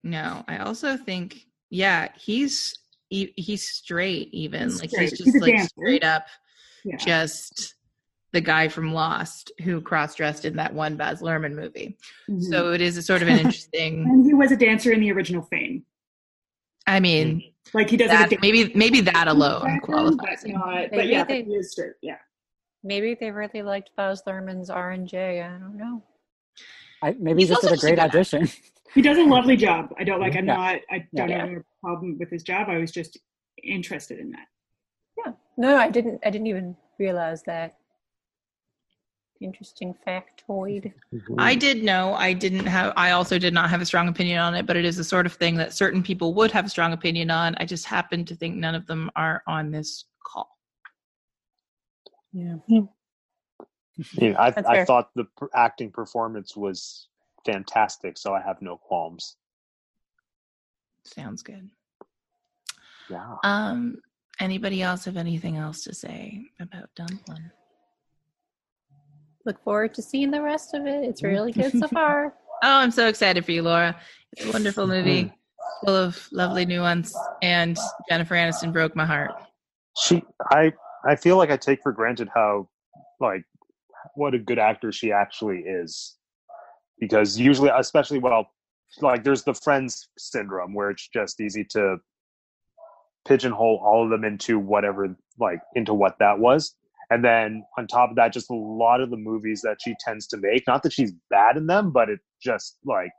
know. I also think, yeah, he's he, he's straight. Even He's like straight. he's He's just a like dancer. straight up, Yeah. just the guy from Lost who cross dressed in that one Baz Luhrmann movie. Mhm. So it is a sort of an interesting. and he was a dancer in the original Fame. I mean, mm-hmm. Like he doesn't a that, maybe maybe that alone qualifies. but not. But Maybe yeah, they- but he is straight. Yeah. maybe they really liked Baz Luhrmann's R and J. I don't know. I, maybe he He's just did a just a great good actor. audition. He does a lovely job. I don't like. I'm Yeah. not. I don't Yeah. have a problem with his job. I was just interested in that. Yeah. No, I didn't. I didn't even realize that. Interesting factoid. I did know I didn't have I also did not have a strong opinion on it, but it is the sort of thing that certain people would have a strong opinion on. I just happen to think none of them are on this call. Yeah. I, mean, I, I thought the acting performance was fantastic, so I have no qualms. Sounds good. Yeah. Um anybody else have anything else to say about Dumplin? Look forward to seeing the rest of it. It's really good so far. Oh, I'm so excited for you, Laura. It's a wonderful mm-hmm. movie, full of lovely nuance, and Jennifer Aniston broke my heart. She, I, I feel like I take for granted how, like, what a good actor she actually is, because usually, especially well, like there's the Friends syndrome where it's just easy to pigeonhole all of them into whatever, like, into what that was. And then on top of that, just a lot of the movies that she tends to make. Not that she's bad in them, but it just like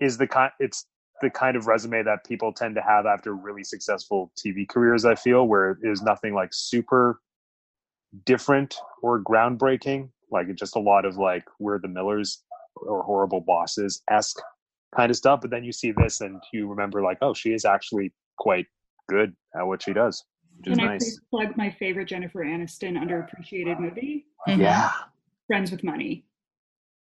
is the kind. It's the kind of resume that people tend to have after really successful TV careers. I feel where it is nothing like super different or groundbreaking. Like it's just a lot of like we're the Millers or horrible bosses esque kind of stuff. But then you see this and you remember like, oh, she is actually quite good at what she does, which is Can I nice. please plug my favorite Jennifer Aniston underappreciated movie, Mhm. Yeah. Friends with Money?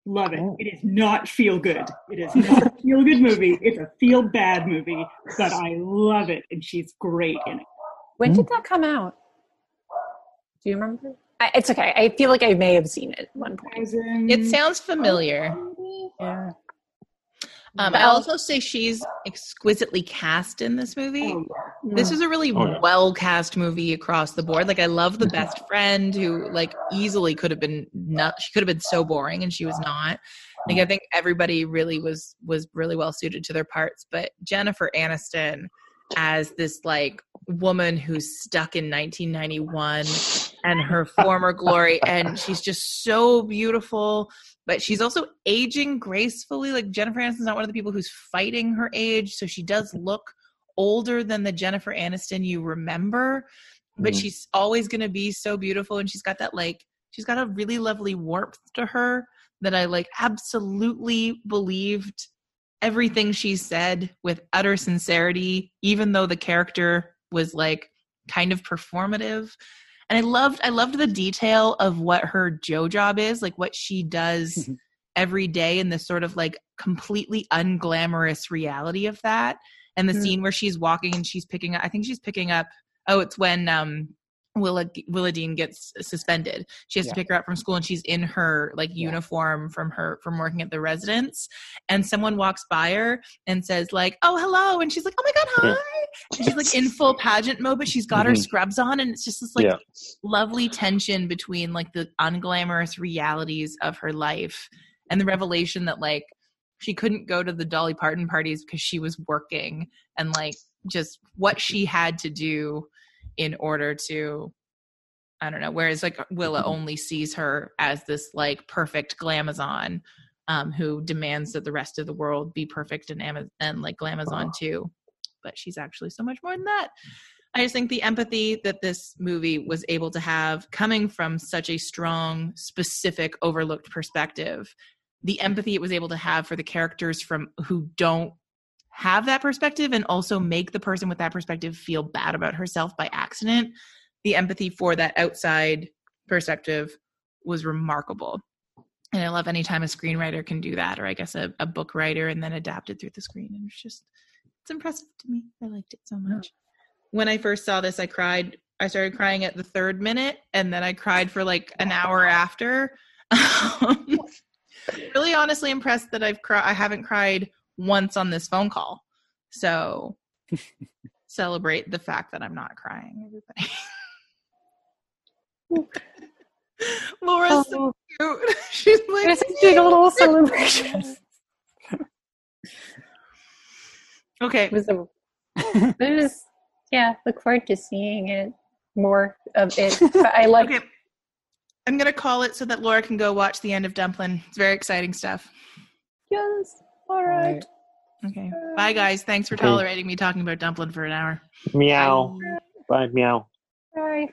Love it. Oh. It is not feel good. It is not a feel good movie. It's a feel bad movie, but I love it, and she's great in it. When did that come out? Do you remember? I, it's okay. I feel like I may have seen it at one point. It sounds familiar. Yeah. Um, But I'll I'll- also say she's exquisitely cast in this movie. Oh, This is a really Oh, yeah. well cast movie across the board. Like I love the best friend who like easily could have been not she could have been so boring and she was not. Like I think everybody really was was really well suited to their parts, but Jennifer Aniston as this like woman who's stuck in 1991 and her former glory and she's just so beautiful but she's also aging gracefully like jennifer aniston's not one of the people who's fighting her age so she does look older than the jennifer aniston you remember but Mhm. she's always going to be so beautiful and she's got that like she's got a really lovely warmth to her that I like absolutely believed everything she said with utter sincerity, even though the character was like kind of performative. And I loved I loved the detail of what her Joe job is, like what she does every day in this sort of like completely unglamorous reality of that. And the Mm. scene where she's walking and she's picking up I think she's picking up oh, it's when um Willa Willowdean gets suspended. She has Yeah. to pick her up from school and she's in her like Yeah. uniform from her from working at the residence and someone walks by her and says like, "Oh, hello." And she's like, "Oh my god, hi." And she's like in full pageant mode, but she's got her Mhm. scrubs on and it's just this like lovely tension between like the unglamorous realities of her life and the revelation that like she couldn't go to the Dolly Parton parties because she was working and like just what she had to do in order to I don't know. Whereas like Willa only sees her as this like perfect glamazon um, who demands that the rest of the world be perfect and and like glamazon too. But she's actually so much more than that. I just think the empathy that this movie was able to have coming from such a strong, specific, overlooked perspective, the empathy it was able to have for the characters from who don't have that perspective and also make the person with that perspective feel bad about herself by accident, the empathy for that outside perspective was remarkable. And I love anytime a screenwriter can do that, or I guess a, a book writer and then adapt it through the screen. And it's just, it's impressive to me. I liked it so much. When I first saw this, I cried. I started crying at the third minute, and then I cried for like an hour after. Um, really, honestly impressed that I've cried. I haven't cried once on this phone call. So celebrate the fact that I'm not crying, everybody. Laura's so Oh, cute. She's like, It's doing a little celebration. okay. It was a, it was, yeah, look forward to seeing it, more of it. But I like, Okay. I'm gonna call it so that Laura can go watch the end of Dumplin. It's very exciting stuff. yes, all right. Okay. Bye, guys. Thanks for tolerating me talking about Dumplin for an hour. Meow. Bye. Bye meow. Bye.